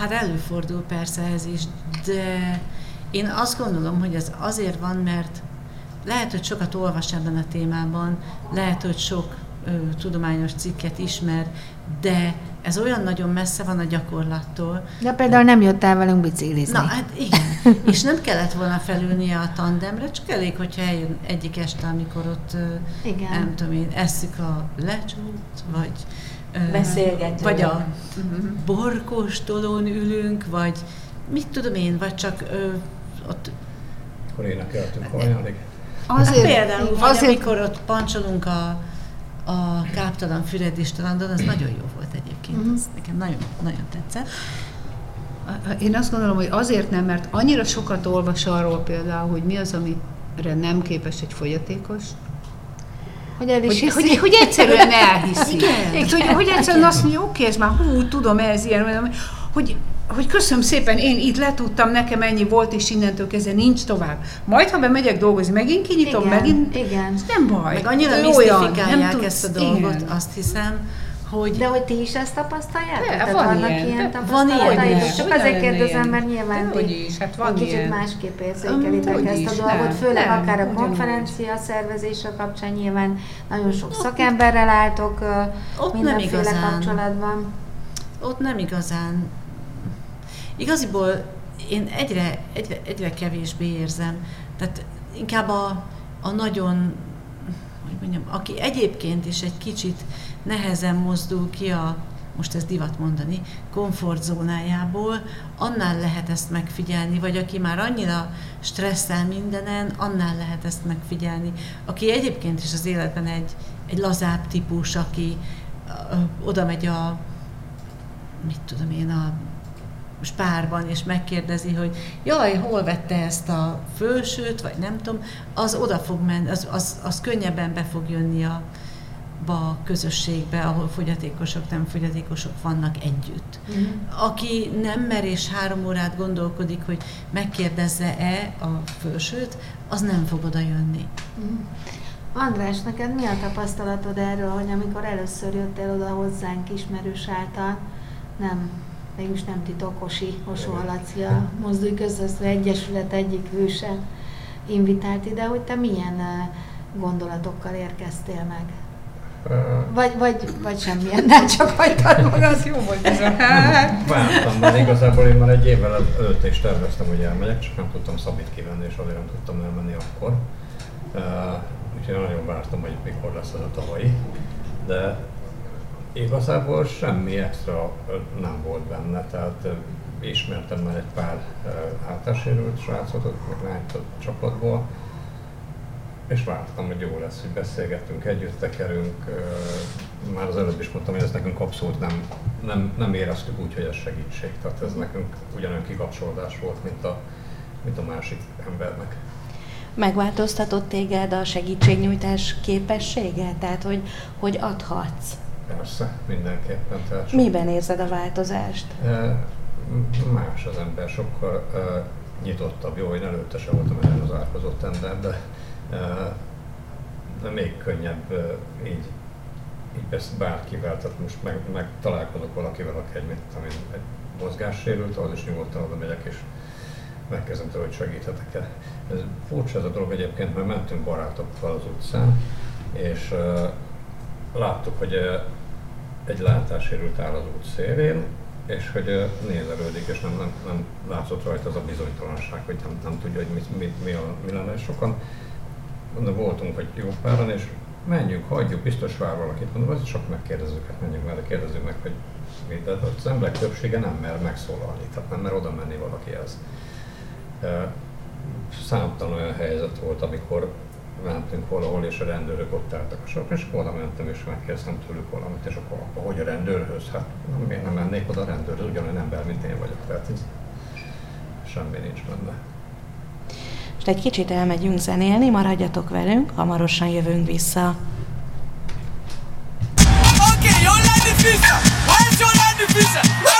Hát előfordul persze ez is, de én azt gondolom, hogy ez azért van, mert lehet, hogy sokat olvas ebben a témában, lehet, hogy sok ö, tudományos cikket ismer, de ez olyan nagyon messze van a gyakorlattól. De például nem jött el velünk biciklizni. Na, hát igen. És nem kellett volna felülnie a tandemre, csak elég, hogyha eljön egyik este, amikor ott, igen. nem tudom én, eszük a lecsút, vagy beszélgetünk. Vagy a borkóstolón ülünk, vagy mit tudom én, vagy csak ö, ott... Akkor énekeltünk hajnalig. Azért, hát például, vagy azért... amikor ott pancsolunk a, a káptalan Füredi strandon, az nagyon jó volt egyébként, mm-hmm. ez nekem nagyon, nagyon tetszett. Én azt gondolom, hogy azért nem, mert annyira sokat olvas arról például, hogy mi az, amire nem képes egy fogyatékos, hogy el is hogy, hogy, hogy egyszerűen elhiszi. Igen. Hogy, hogy egyszerűen azt mondja, oké, ez már hú, tudom, ez ilyen, hogy hogy köszönöm szépen, én itt letudtam, nekem ennyi volt, és innentől kezdve nincs tovább. Majd, ha bemegyek dolgozni, megint kinyitom, igen, megint, igen. nem baj. Meg annyira misztifikálják ezt a dolgot, igen. azt hiszem, hogy... De hogy ti is ezt tapasztaljátok? De, van vannak ilyen, ilyen tapasztalataik? Csak azért kérdezem, mert nyilván ti is, hát van kicsit ilyen. másképp érzékelitek um, ezt a dolgot, nem, főleg nem, akár a konferencia szervezése kapcsán nyilván nagyon sok ott szakemberrel álltok ott mindenféle nem igazán, kapcsolatban. Ott nem igazán Igaziból én egyre, egyre, egyre kevésbé érzem. Tehát inkább a, a nagyon, hogy mondjam, aki egyébként is egy kicsit nehezen mozdul ki a, most ez divat mondani, komfortzónájából, annál lehet ezt megfigyelni, vagy aki már annyira stresszel mindenen, annál lehet ezt megfigyelni. Aki egyébként is az életben egy, egy lazább típus, aki ö, oda megy a, mit tudom én, a spárban, és megkérdezi, hogy jaj, hol vette ezt a fősőt, vagy nem tudom, az oda fog menni, az, az, az könnyebben be fog jönni a, a közösségbe, ahol fogyatékosok, nem fogyatékosok vannak együtt. Mm. Aki nem mer és három órát gondolkodik, hogy megkérdezze-e a fősőt, az nem fog oda jönni. Mm. András, neked mi a tapasztalatod erről, hogy amikor először jöttél oda hozzánk ismerős által, nem mégis nem titokosi Osó Alaci, a Mozdulj Közössző Egyesület egyik hőse invitált ide, hogy te milyen gondolatokkal érkeztél meg? Vagy, vagy, vagy semmilyen, nem csak hagytad magad, jó volt ez a Vártam, mert igazából én már egy évvel előtt is terveztem, hogy elmegyek, csak nem tudtam Szabit kivenni, és azért nem tudtam elmenni akkor. Uh, úgyhogy nagyon vártam, hogy mikor lesz ez a tavalyi. De Igazából semmi extra nem volt benne, tehát ismertem már egy pár hátársérült srácot, meg lányt a csapatból, és vártam, hogy jó lesz, hogy beszélgettünk, együtt tekerünk. Már az előbb is mondtam, hogy ez nekünk abszolút nem, nem, nem éreztük úgy, hogy ez segítség. Tehát ez nekünk ugyanolyan kikapcsolódás volt, mint a, mint a másik embernek. Megváltoztatott téged a segítségnyújtás képessége? Tehát, hogy, hogy adhatsz? Persze, mindenképpen. Tehát Miben érzed a változást? Más az ember, sokkal nyitottabb. Jó, én előtte sem voltam egy az árkozott ember, de, de még könnyebb így, így ezt bárkivel, tehát most meg, meg találkozok valakivel, aki egy, mit, egy, egy mozgássérült, az is nyugodtan oda megyek, és megkezdem tőle, hogy segíthetek-e. Ez furcsa ez a dolog egyébként, mert mentünk barátokkal az utcán, és uh, láttuk, hogy egy látássérült áll az út szélén, és hogy nézelődik, és nem, nem, nem látszott rajta az a bizonytalanság, hogy nem, nem tudja, hogy mi, mi, mi, a, mi lenne, sokan de voltunk, hogy jó páran, és menjünk, hagyjuk, biztos vár valakit. Mondom, ez csak megkérdezzük, hát menjünk vele, kérdezzük meg, hogy mi, de az emberek többsége nem mer megszólalni, tehát nem mer oda menni valakihez. Számtalan olyan helyzet volt, amikor mentünk valahol, és a rendőrök ott álltak a sorban, és oda mentem, és megkérdeztem tőlük valamit, és akkor, akkor hogy a rendőrhöz? Hát miért nem mennék oda a rendőrhöz, ugyanolyan ember, mint én vagyok. Tehát ez semmi nincs benne. Most egy kicsit elmegyünk zenélni, maradjatok velünk, hamarosan jövünk vissza. Okay, your line is visa. Why is your line is visa?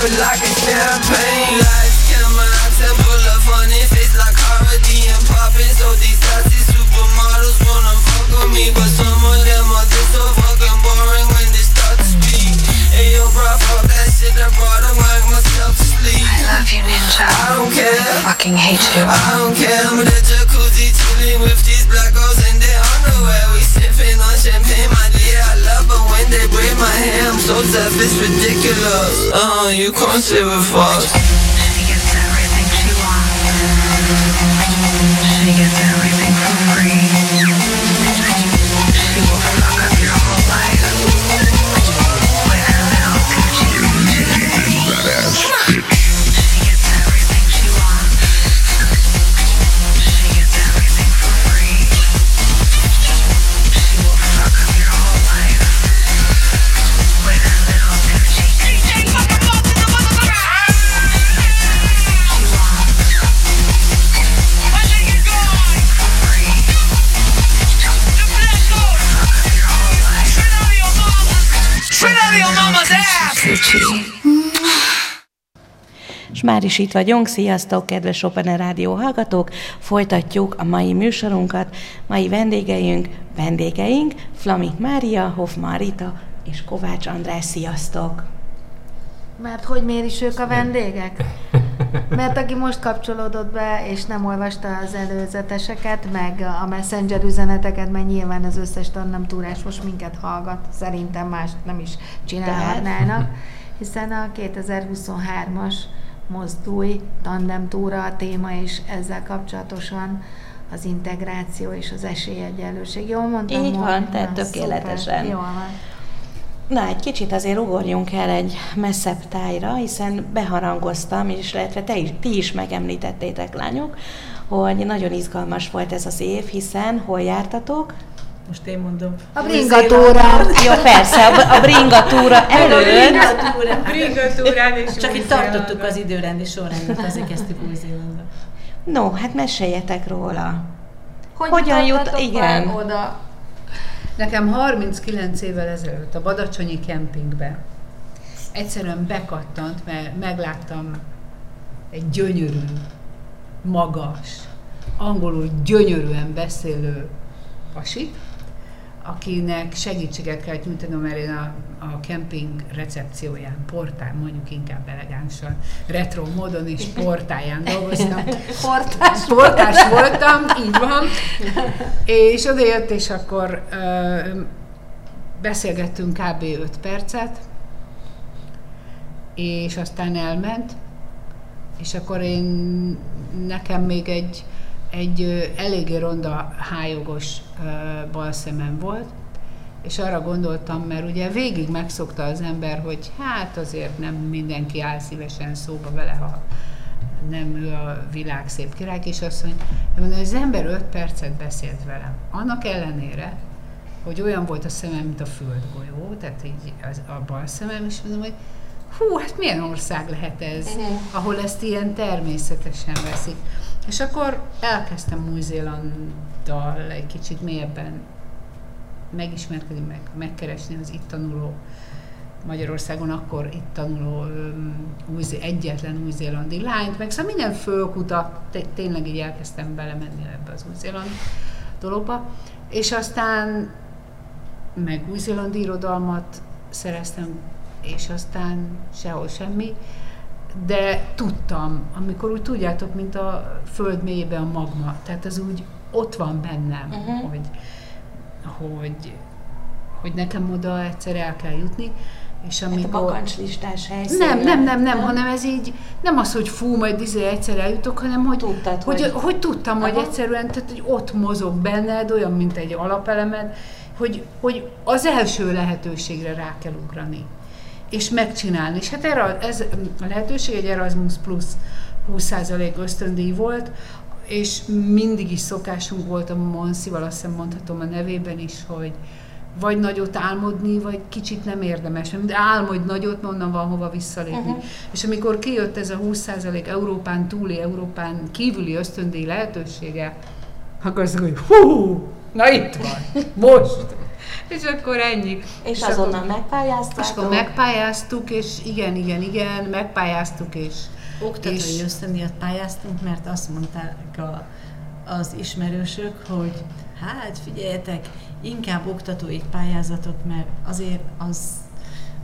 Gucci poppin' like a champagne. Lights, camera, up on his face like Harvey and poppin'. So these sassy supermodels wanna fuck with me, but some of them are just so fucking boring when they start to speak. Hey yo, bro, fuck that shit, I brought a whack myself to sleep. I love you, Ninja. I don't care. I fucking hate you. I don't care, that ridiculous. Uh, you can't shit with us. Már is itt vagyunk. Sziasztok, kedves Open Rádió hallgatók! Folytatjuk a mai műsorunkat. Mai vendégeink, vendégeink Flamik Mária, Hoffman Rita és Kovács András. Sziasztok! Mert hogy miért is ők a vendégek? Mert aki most kapcsolódott be, és nem olvasta az előzeteseket, meg a messenger üzeneteket, mert nyilván az összes tannem túrás most minket hallgat, szerintem más nem is csinálhatnának, hiszen a 2023-as mozdulj tandem túra a téma, és ezzel kapcsolatosan az integráció és az esélyegyenlőség. Jól mondtam? Így van, tehát tökéletesen. Szuper, Jól van. Na, egy kicsit azért ugorjunk el egy messzebb tájra, hiszen beharangoztam, és illetve te is, ti is megemlítettétek, lányok, hogy nagyon izgalmas volt ez az év, hiszen hol jártatok? Most én mondom. A bringatórán. Jó, persze, a, a bringatúra előtt. Bringatúrán és Csak itt tartottuk az időrendi sorrendet, azért kezdtük Új-Zélandon. No, hát meséljetek róla. Hogy Hogyan jut- igen. oda? Nekem 39 évvel ezelőtt a Badacsonyi kempingbe egyszerűen bekattant, mert megláttam egy gyönyörű, magas, angolul gyönyörűen beszélő pasit, akinek segítséget kellett nyújtanom, én a, a kemping recepcióján, portál, mondjuk inkább elegánsan, retro módon is portáján dolgoztam. Portás Portás voltam, így van. És oda jött, és akkor ö, beszélgettünk kb. 5 percet, és aztán elment, és akkor én, nekem még egy, egy eléggé ronda hájogos balszemem volt, és arra gondoltam, mert ugye végig megszokta az ember, hogy hát azért nem mindenki áll szívesen szóba vele, ha nem ő a világ szép király, hogy az ember öt percet beszélt velem. Annak ellenére, hogy olyan volt a szemem, mint a földgolyó, tehát így az, a bal szemem, és mondom, hogy hú, hát milyen ország lehet ez, ahol ezt ilyen természetesen veszik. És akkor elkezdtem Új-Zélanddal egy kicsit mélyebben megismerkedni, meg megkeresni az itt tanuló Magyarországon akkor itt tanuló öm, új, egyetlen új-zélandi lányt, meg szóval minden fölkutat, té- tényleg így elkezdtem belemenni ebbe az új-zéland dologba, és aztán meg új-zélandi irodalmat szereztem, és aztán sehol semmi, de tudtam, amikor úgy tudjátok, mint a föld mélyében a magma, tehát az úgy ott van bennem, uh-huh. hogy, hogy, hogy nekem oda egyszer el kell jutni, És Hát a amikor... bakancslistás helyszín. Nem, nem, nem, nem, hanem ez így, nem az, hogy fú, majd izé egyszer eljutok, hanem hogy, Tudtad, hogy, hogy- hogy, hogy tudtam, hogy Aha. egyszerűen, tehát, hogy ott mozog benned, olyan, mint egy alapelemed, hogy, hogy az első lehetőségre rá kell ugrani és megcsinálni. És hát erre, ez a lehetőség egy Erasmus Plus 20% ösztöndíj volt, és mindig is szokásunk volt a Monszival, azt hiszem mondhatom a nevében is, hogy vagy nagyot álmodni, vagy kicsit nem érdemes. De álmodj nagyot, mert onnan van hova visszalépni. Uh-huh. És amikor kijött ez a 20% Európán túli, Európán kívüli ösztöndíj lehetősége, akkor azt mondjuk, hú, na itt van, most. És akkor ennyi. És akkor- azonnal megpályáztátok? és akkor megpályáztuk, és igen, igen, igen, megpályáztuk, és Oktatói És- ösztöndíjat pályáztunk, mert azt mondták a, az ismerősök, hogy hát figyeljetek, inkább oktatói pályázatok, mert azért az,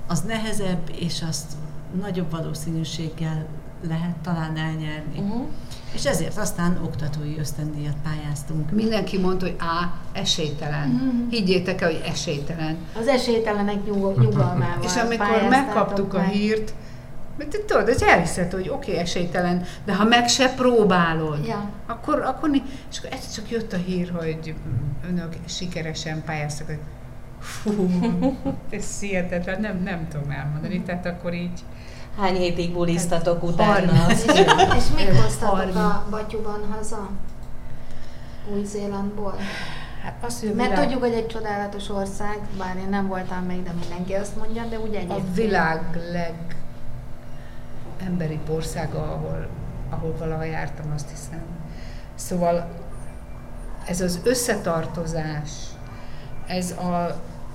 az nehezebb, és azt nagyobb valószínűséggel lehet talán elnyerni. Uh-huh. És ezért aztán oktatói ösztöndíjat pályáztunk. mindenki mondta, hogy á, esélytelen. Mhm. Higgyétek el, hogy esélytelen. Az esélytelenek nyug- nyugalmával És amikor megkaptuk a meg. hírt, mert te tudod, ez elhiszed, hogy oké, okay, esélytelen, de ha meg se próbálod, Ja. akkor, akkor és akkor egyszer csak jött a hír, hogy önök sikeresen pályáztak, hogy fú, ez hihetetlen, nem, nem tudom elmondani, tehát akkor így Hány hétig bulisztatok utána? Harminc. És, és mit hoztatok a batyuban haza? Új-Zélandból? Hát azt, hogy a Mert világ, tudjuk, hogy egy csodálatos ország, bár én nem voltam még, de mindenki azt mondja, de úgy a egyébként. világ leg emberi országa, ahol, ahol valaha jártam, azt hiszem. Szóval ez az összetartozás, ez a,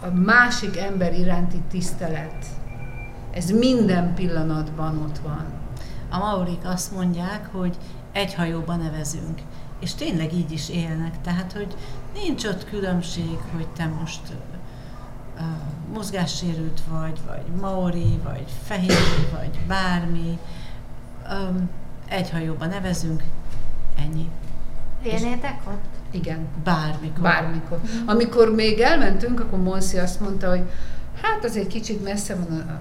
a másik ember iránti tisztelet, ez minden pillanatban ott van. A maurik azt mondják, hogy egy hajóba nevezünk. És tényleg így is élnek. Tehát, hogy nincs ott különbség, hogy te most uh, mozgássérült vagy, vagy maori, vagy fehér, vagy bármi. Um, egy hajóba nevezünk, ennyi. Élnétek ott? Igen. Bármikor. Bármikor. Amikor még elmentünk, akkor Monszi azt mondta, hogy hát az egy kicsit messze van a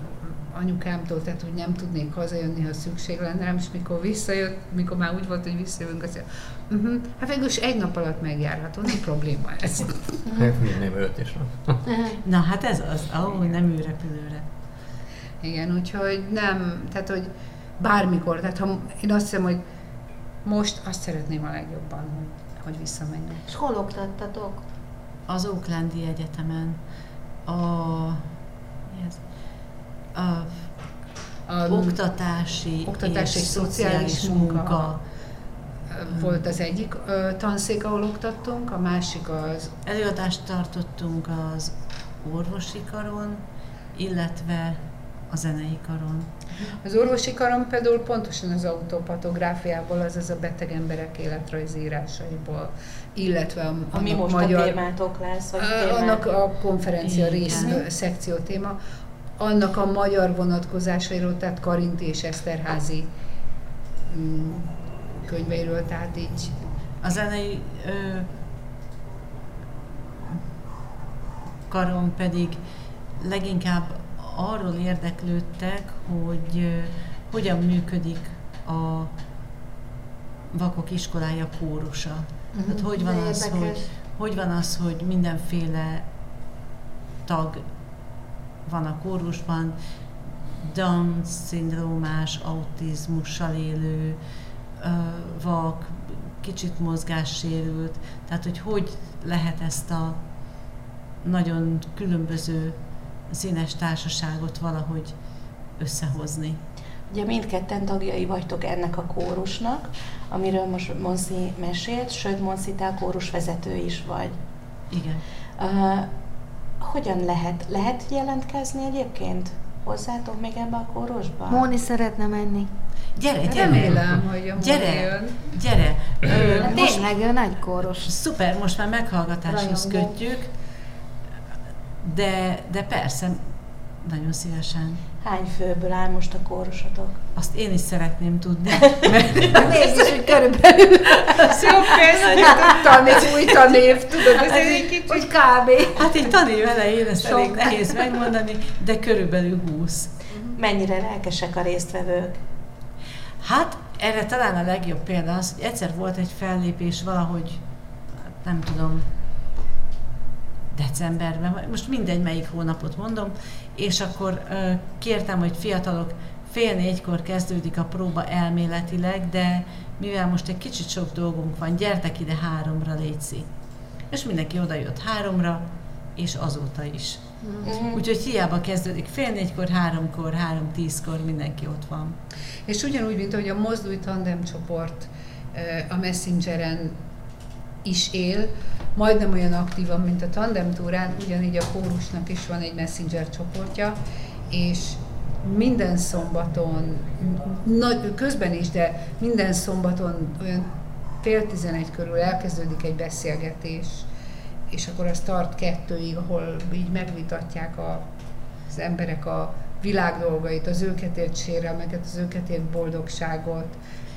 anyukámtól, tehát hogy nem tudnék hazajönni, ha szükség lenne rám, és mikor visszajött, mikor már úgy volt, hogy visszajövünk, azt mondja, uh-huh, hát végül is egy nap alatt megjárható, nem probléma ez. Megvinném őt is. Na hát ez az, ahol nem űrrepülőre. Igen, úgyhogy nem, tehát hogy bármikor, tehát ha én azt hiszem, hogy most azt szeretném a legjobban, hogy, hogy visszamenjek. És hol oktattatok? Az Oaklandi Egyetemen a, mi ez? A A, oktatási, oktatási és és szociális szociális munka. munka. volt az egyik ö, tanszék, ahol oktattunk, a másik az Előadást tartottunk az orvosi karon, illetve a zenei karon. Az orvosi karon például pontosan az autopatográfiából, azaz a beteg emberek életrajzírásaiból, illetve a, Ami annak most magyar, a témátok lesz, vagy Ö, témák? annak a konferencia Igen. rész szekció téma, annak a magyar vonatkozásairól, tehát Karinti és Eszterházi mm, könyveiről, tehát így A zenei ö, karon pedig leginkább arról érdeklődtek, hogy ö, hogyan működik a vakok iskolája kórusa. Mhm. Tehát hogy van az, hogy hogy van az, hogy mindenféle tag van a kórusban, Down-szindrómás, autizmussal élő, vak, kicsit mozgássérült, tehát hogy hogy lehet ezt a nagyon különböző színes társaságot valahogy összehozni. Ugye mindketten tagjai vagytok ennek a kórusnak, amiről most Monszi mesélt, sőt, Monszi, te a kórus vezető is vagy. Igen. Uh, hogyan lehet? Lehet jelentkezni egyébként? Hozzátok még ebbe a kórusba? Móni szeretne menni. Gyere, gyere! remélem, hogy a Gyere, jön. gyere! Ö, Hát most, tényleg, ő nagy kóros. szuper, most már meghallgatáshoz Rajongó. kötjük, de, de persze, nagyon szívesen. Hány főből áll most a kórusotok? Azt én is szeretném tudni. Nézd is, hogy körülbelül Ez jobb kezdni, tanév, új tanév, tudod, ez egy kicsit. hogy kb. Hát így tanév elején ezt Sok. elég nehéz megmondani, de körülbelül 20. Mennyire lelkesek a résztvevők? Hát erre talán a legjobb példa az, hogy egyszer volt egy fellépés valahogy, hát nem tudom, decemberben, most mindegy melyik hónapot mondom, és akkor kértem, hogy fiatalok, fél négykor kezdődik a próba elméletileg, de mivel most egy kicsit sok dolgunk van, gyertek ide háromra, létszi. És mindenki oda jött háromra, és azóta is. Úgyhogy hiába kezdődik fél négykor, háromkor, három tízkor, mindenki ott van. És ugyanúgy, mint ahogy a Mozdulj Tandem csoport a Messengeren is él, majdnem olyan aktívan, mint a Tandem túrán, ugyanígy a kórusnak is van egy Messenger csoportja, és minden szombaton, nagy, közben is, de minden szombaton olyan fél tizenegy körül elkezdődik egy beszélgetés, és akkor az tart kettőig, ahol így megvitatják a, az emberek a világ dolgait, az őket ért sérelmeket, az őket ért boldogságot,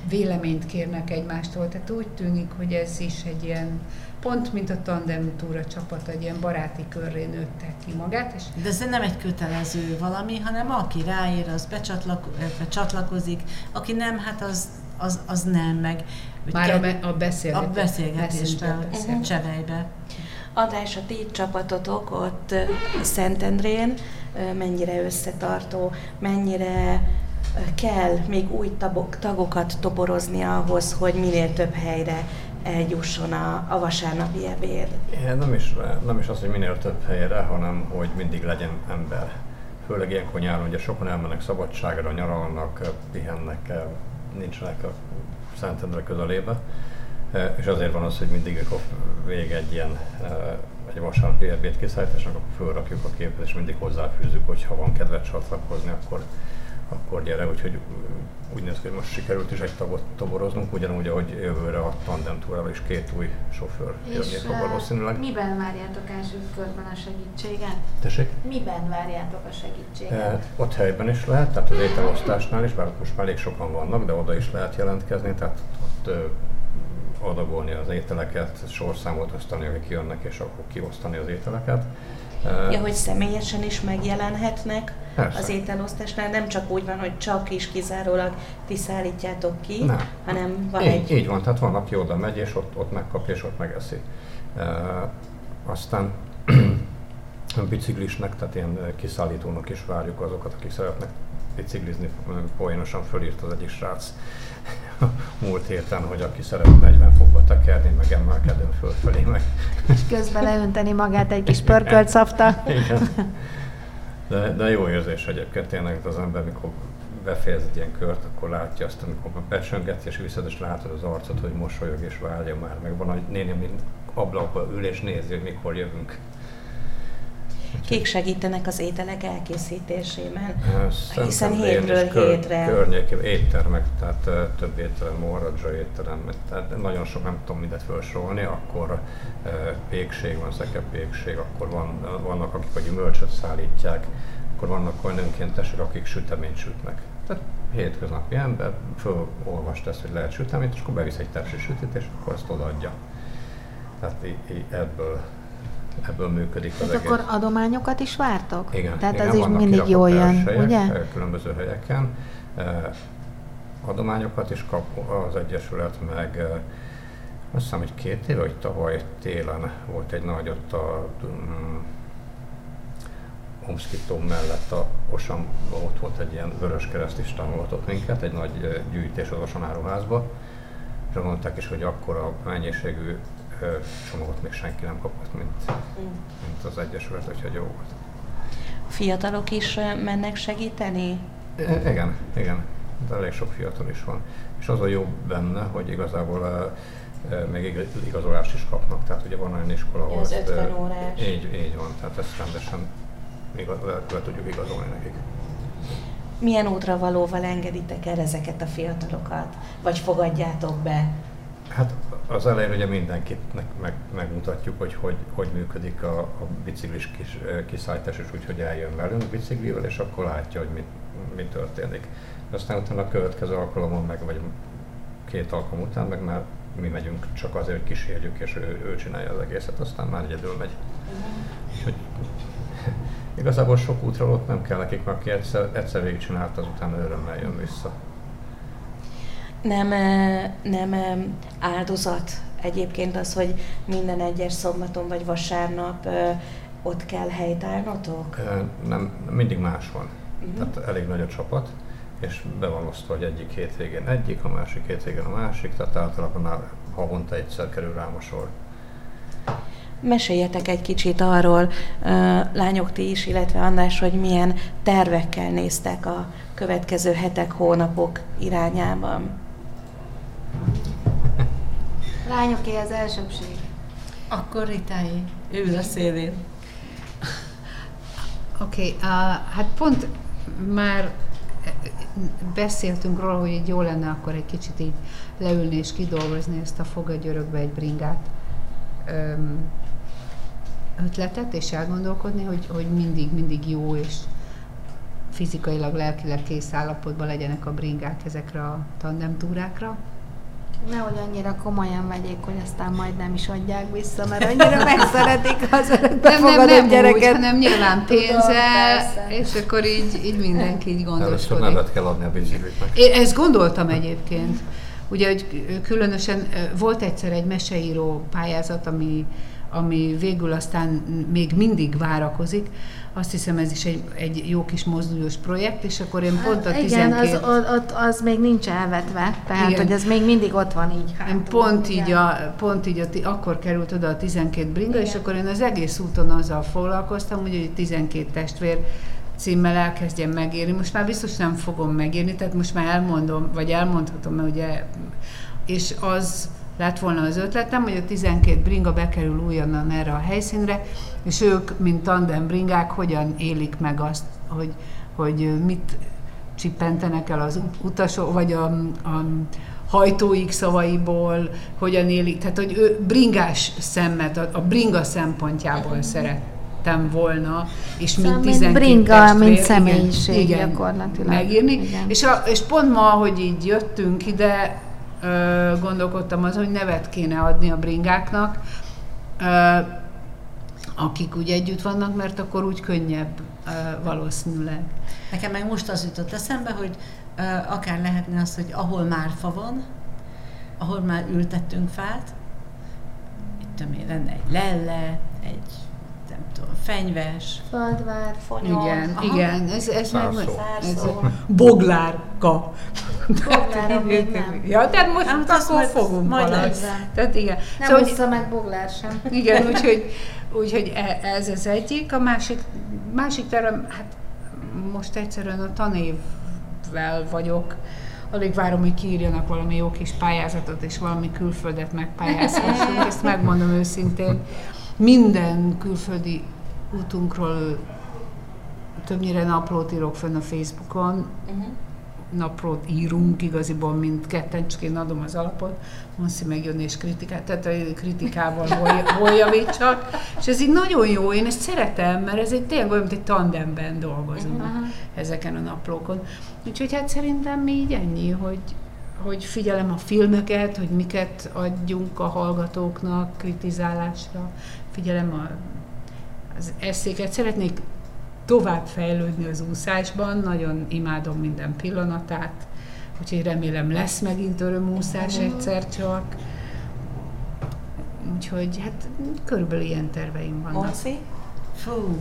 véleményt kérnek egymástól. Tehát úgy tűnik, hogy ez is egy ilyen, pont mint a tandem túra csapat, egy ilyen baráti körré nőtte ki magát, és De ez nem egy kötelező valami, hanem aki ráér, az becsatlak, illetve csatlakozik, aki nem, hát az, az, az nem, meg már a, kell- be, a beszélgetés. a beszélgetésbe, Messenger beszélgetés. csevejbe. András, a ti csapatotok ott Szentendrén mennyire összetartó, mennyire kell még új tagokat toborozni ahhoz, hogy minél több helyre eljusson a, a vasárnapi ebéd. Nem is, nem is az, hogy minél több helyre, hanem hogy mindig legyen ember. Főleg ilyenkor nyáron, ugye sokan elmennek szabadságra, nyaralnak, pihennek, nincsenek a Szentendre közelébe. E, És azért van az, hogy mindig, amikor vége egy ilyen e, egy vasárnapi ebéd kiszállításnak, akkor fölrakjuk a képet, és mindig hozzáfűzzük, hogy ha van kedved csatlakozni, akkor, akkor gyere. Úgyhogy úgy néz ki, hogy most sikerült is egy tagot toboroznunk, ugyanúgy, ahogy jövőre a tandem túrával is két új sofőr jönni fog valószínűleg. miben várjátok első körben a segítséget? Tessék? Miben várjátok a segítséget? E, ott helyben is lehet, tehát az ételosztásnál is, bár most már elég sokan vannak, de oda is lehet jelentkezni, tehát ott ö, adagolni az ételeket, sorszámot osztani, akik jönnek, és akkor kiosztani az ételeket. Ja, hogy személyesen is megjelenhetnek Persze. az ételosztásnál, nem csak úgy van, hogy csak és kizárólag ti szállítjátok ki, Nem. hanem van így, egy... így van, tehát van, aki oda megy, és ott, ott megkapja, és ott megeszi. E, aztán biciklisnek, tehát ilyen kiszállítónak is várjuk azokat, akik szeretnek biciklizni. Poénosan fölírt az egyik srác múlt héten, hogy aki szeret 40 fokba tekerni, meg emelkedni fölfelé, meg És közben leönteni magát egy kis pörkölt szafta. Igen. De, de jó érzés egyébként tényleg az ember, mikor befejez egy ilyen kört, akkor látja azt, amikor becsöngeti és viszed, és látod az arcot, hogy mosolyog és várja már, meg van, hogy néni, mint ablakba ül és nézi, hogy mikor jövünk. Kik segítenek az ételek elkészítésében? Hiszen Hiszen hétről hétre. Környékében éttermek, tehát több étterem, Moradzsa étterem, tehát nagyon sok, nem tudom mindet felsorolni, akkor pékség van, szekepékség, akkor van, vannak, akik a gyümölcsöt szállítják, akkor vannak olyan önkéntesek, akik süteményt sütnek. Tehát hétköznapi ember fölolvast ezt, hogy lehet süteményt, és akkor bevisz egy tepsi sütit, és akkor azt odaadja. Tehát ebből, ebből működik az Tehát egész. akkor adományokat is vártok? Igen, Tehát igen, az is mindig jól jön, ugye? eh, Különböző helyeken. Eh, Adományokat is kap az Egyesület, meg eh, azt hiszem, hogy két éve, vagy tavaly télen volt egy nagy ott a um, mellett a Osam, ott volt egy ilyen vörös kereszt is támogatott minket, egy nagy gyűjtés az Osan áruházba, és mondták is, hogy akkor a mennyiségű csomagot még senki nem kapott, mint, mint az Egyesület, úgyhogy jó volt. A fiatalok is mennek segíteni? I- Igen, igen. De elég sok fiatal is van. És az a jó benne, hogy igazából még ig- igazolást is kapnak. Tehát ugye van olyan iskola, ahol Az ezt, 50 ö, órás. Így, így van, tehát ezt rendesen le, le tudjuk igazolni nekik. Milyen útra valóval engeditek el ezeket a fiatalokat? Vagy fogadjátok be? Hát az elején ugye mindenkit meg, meg, megmutatjuk, hogy, hogy hogy működik a, a biciklis kis, kiszállítás, és úgy, hogy eljön velünk biciklivel, és akkor látja, hogy mi, mi történik. Aztán utána a következő alkalomon meg, vagy két alkalom után, meg már mi megyünk csak azért, hogy kísérjük, és ő, ő csinálja az egészet, aztán már egyedül megy. Úgyhogy igazából sok útról ott nem kell nekik, mert aki egyszer, egyszer végigcsinált, azután örömmel jön vissza. Nem, nem áldozat egyébként az, hogy minden egyes szombaton vagy vasárnap ott kell helytállnotok? Nem, mindig más van. Mhm. Tehát elég nagy a csapat, és be van osztva, hogy egyik hétvégén egyik, a másik hétvégén a másik, tehát általában már havonta egyszer kerül rám a sor. Meséljetek egy kicsit arról, lányok ti is, illetve András, hogy milyen tervekkel néztek a következő hetek, hónapok irányában. Lányoké az elsőbség. Akkor Ritáé, ő ül a szélén. Oké, okay, uh, hát pont már beszéltünk róla, hogy jó lenne akkor egy kicsit így leülni és kidolgozni ezt a fogagyörökbe egy bringát öm, ötletet, és elgondolkodni, hogy, hogy mindig, mindig jó és fizikailag, lelkileg kész állapotban legyenek a bringák ezekre a tandemtúrákra. Nehogy annyira komolyan vegyék, hogy aztán majd nem is adják vissza, mert annyira megszeretik az örökbefogadott gyereket. úgy, hanem nyilván Tudom, pénzzel, persze. és akkor így, így mindenki így Először gondoskodik. nevet kell adni a bicikliknek. Én ezt gondoltam egyébként. Ugye, hogy különösen volt egyszer egy meseíró pályázat, ami, ami végül aztán még mindig várakozik. Azt hiszem ez is egy, egy jó kis mozdulós projekt, és akkor én pont a Hát Igen, 12... az, ott, ott, az még nincs elvetve, tehát Igen. hogy ez még mindig ott van így. Én hátul, pont igen. így, a, pont így a, akkor került oda a 12 bringa, és akkor én az egész úton azzal foglalkoztam, hogy egy 12 testvér címmel elkezdjem megírni. Most már biztos nem fogom megírni, tehát most már elmondom, vagy elmondhatom, mert ugye, és az lett volna az ötletem, hogy a 12 bringa bekerül újonnan erre a helyszínre, és ők, mint tandem bringák, hogyan élik meg azt, hogy, hogy mit csippentenek el az ut- utasok, vagy a, a hajtóik szavaiból, hogyan élik, tehát hogy ő bringás szemmet, a, a bringa szempontjából szerettem volna, és Szóval mint mint 12 bringa, testvér, mint személyiség gyakorlatilag. megírni. Igen. És, a, és pont ma, hogy így jöttünk ide, gondolkodtam az, hogy nevet kéne adni a bringáknak, akik úgy együtt vannak, mert akkor úgy könnyebb ö, valószínűleg. Nekem meg most az jutott eszembe, hogy akár lehetne az, hogy ahol már fa van, ahol már ültettünk fát, itt tudom én, lenne egy lelle, egy fenyves, Földvár, fonyol. Igen, Aha. igen, ez, ez meg, Szárszó. ez Szárszó. boglárka. Bogláron még nem. Ja, tehát most Hát akkor majd- fogunk majd. Tehát igen. Nem Szóval, szóval, meg boglár sem. Igen, úgyhogy, úgyhogy e- ez az egyik. A másik, másik terem, hát most egyszerűen a tanévvel vagyok. Alig várom, hogy kiírjanak valami jó kis pályázatot, és valami külföldet megpályázhassunk. Ezt megmondom őszintén. Minden külföldi útunkról többnyire naplót írok fönn a Facebookon, Uh-huh. naplót írunk, igaziból mint ketten, csak én adom az alapot, Monszi megjönni és kritikát, tehát a kritikával hol, hol javítsak, és ez így nagyon jó, én ezt szeretem, mert ez egy tényleg olyan, mint egy tandemben dolgozunk Aha. ezeken a naplókon. Úgyhogy hát szerintem így ennyi, hogy, hogy figyelem a filmeket, hogy miket adjunk a hallgatóknak kritizálásra, figyelem a, az eszéket, szeretnék tovább fejlődni az úszásban, nagyon imádom minden pillanatát, úgyhogy remélem lesz megint örömúszás egyszer csak. Úgyhogy hát körülbelül ilyen terveim vannak. Monszi? Fú,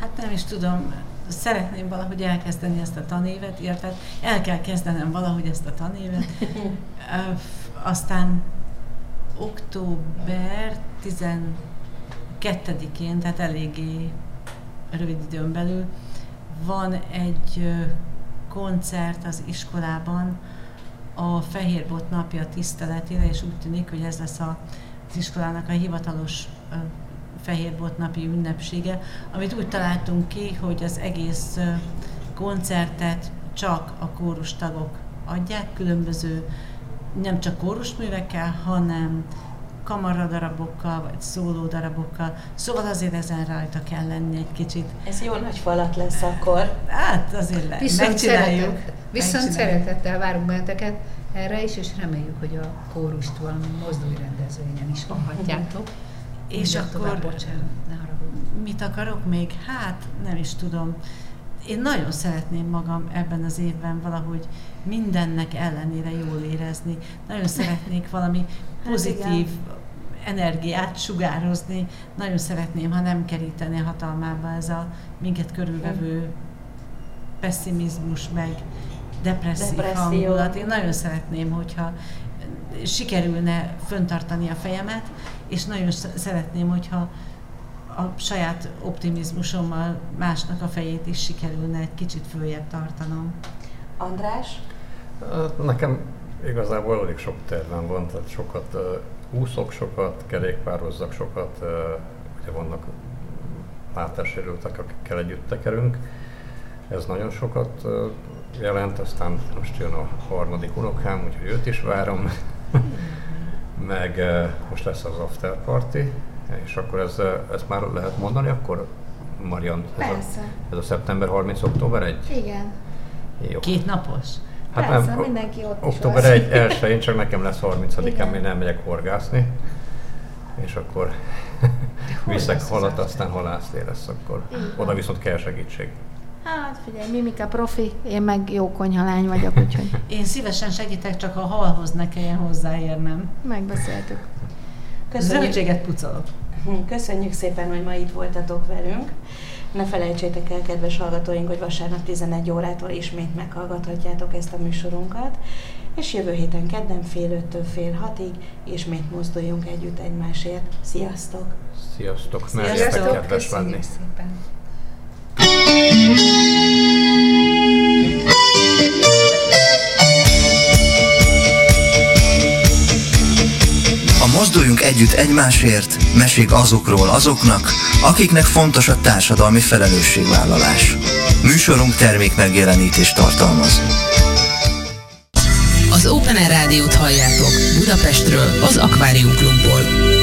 hát nem is tudom, szeretném valahogy elkezdeni ezt a tanévet, illetve el kell kezdenem valahogy ezt a tanévet. Aztán október 12-én, tehát eléggé rövid időn belül van egy koncert az iskolában a Fehérbot napja tiszteletére, és úgy tűnik, hogy ez lesz a, az iskolának a hivatalos Fehérbot napi ünnepsége, amit úgy találtunk ki, hogy az egész koncertet csak a kórustagok adják, különböző nem csak kórusművekkel, hanem kamaradarabokkal, vagy szóló darabokkal. Szóval azért ezen rajta kell lenni egy kicsit. Ez jó nagy falat lesz akkor. Hát azért le, Viszont, megcsináljuk. szeretet, viszont megcsináljuk. szeretettel várunk benneteket erre is, és reméljük, hogy a kórust valami mozdulyrendezvényen is hallhatjátok. És akkor tovább, bocsánat, ne haragudj. mit akarok még? Hát nem is tudom. Én nagyon szeretném magam ebben az évben valahogy mindennek ellenére jól érezni. Nagyon szeretnék valami pozitív energiát sugározni. Nagyon szeretném, ha nem keríteni a hatalmába ez a minket körülvevő pessimizmus, meg depresszív Depresszió. hangulat. Én nagyon szeretném, hogyha sikerülne föntartani a fejemet, és nagyon sz- szeretném, hogyha a saját optimizmusommal másnak a fejét is sikerülne egy kicsit följebb tartanom. András? Hát Nekem igazából elég sok tervem van, tehát sokat úszok, sokat kerékpározzak, sokat, ugye vannak látássérültek, akikkel együtt tekerünk. Ez nagyon sokat jelent, aztán most jön a harmadik unokám, úgyhogy őt is várom. Meg uh, most lesz az after party, és akkor ez, uh, ezt már lehet mondani, akkor Marian, ez a, Persze. ez a szeptember 30. október 1? Igen. Jó. Két napos? Persze, mindenki ott Október lesz. 1 elsőjén, csak nekem lesz 30-án, Igen. még nem megyek horgászni. És akkor viszek halat, aztán halászlé lesz akkor. Van. Oda viszont kell segítség. Hát figyelj, Mimika profi, én meg jó konyhalány vagyok, úgyhogy Én szívesen segítek, csak a halhoz ne kelljen hozzáérnem. megbeszéltük. Köszönjük, Zöldséget pucolok. köszönjük szépen, hogy ma itt voltatok velünk. Ne felejtsétek el, kedves hallgatóink, hogy vasárnap 11 órától ismét meghallgathatjátok ezt a műsorunkat, és jövő héten kedden fél öttől fél hatig ismét mozduljunk együtt egymásért. Sziasztok! Sziasztok, Sziasztok, Sziasztok, kedves lenni. Mozduljunk Együtt Egymásért mesék azokról azoknak, akiknek fontos a társadalmi felelősségvállalás. Műsorunk termék megjelenítést tartalmaz. Az Open Air Rádiót halljátok Budapestről, az Akvárium Klubból.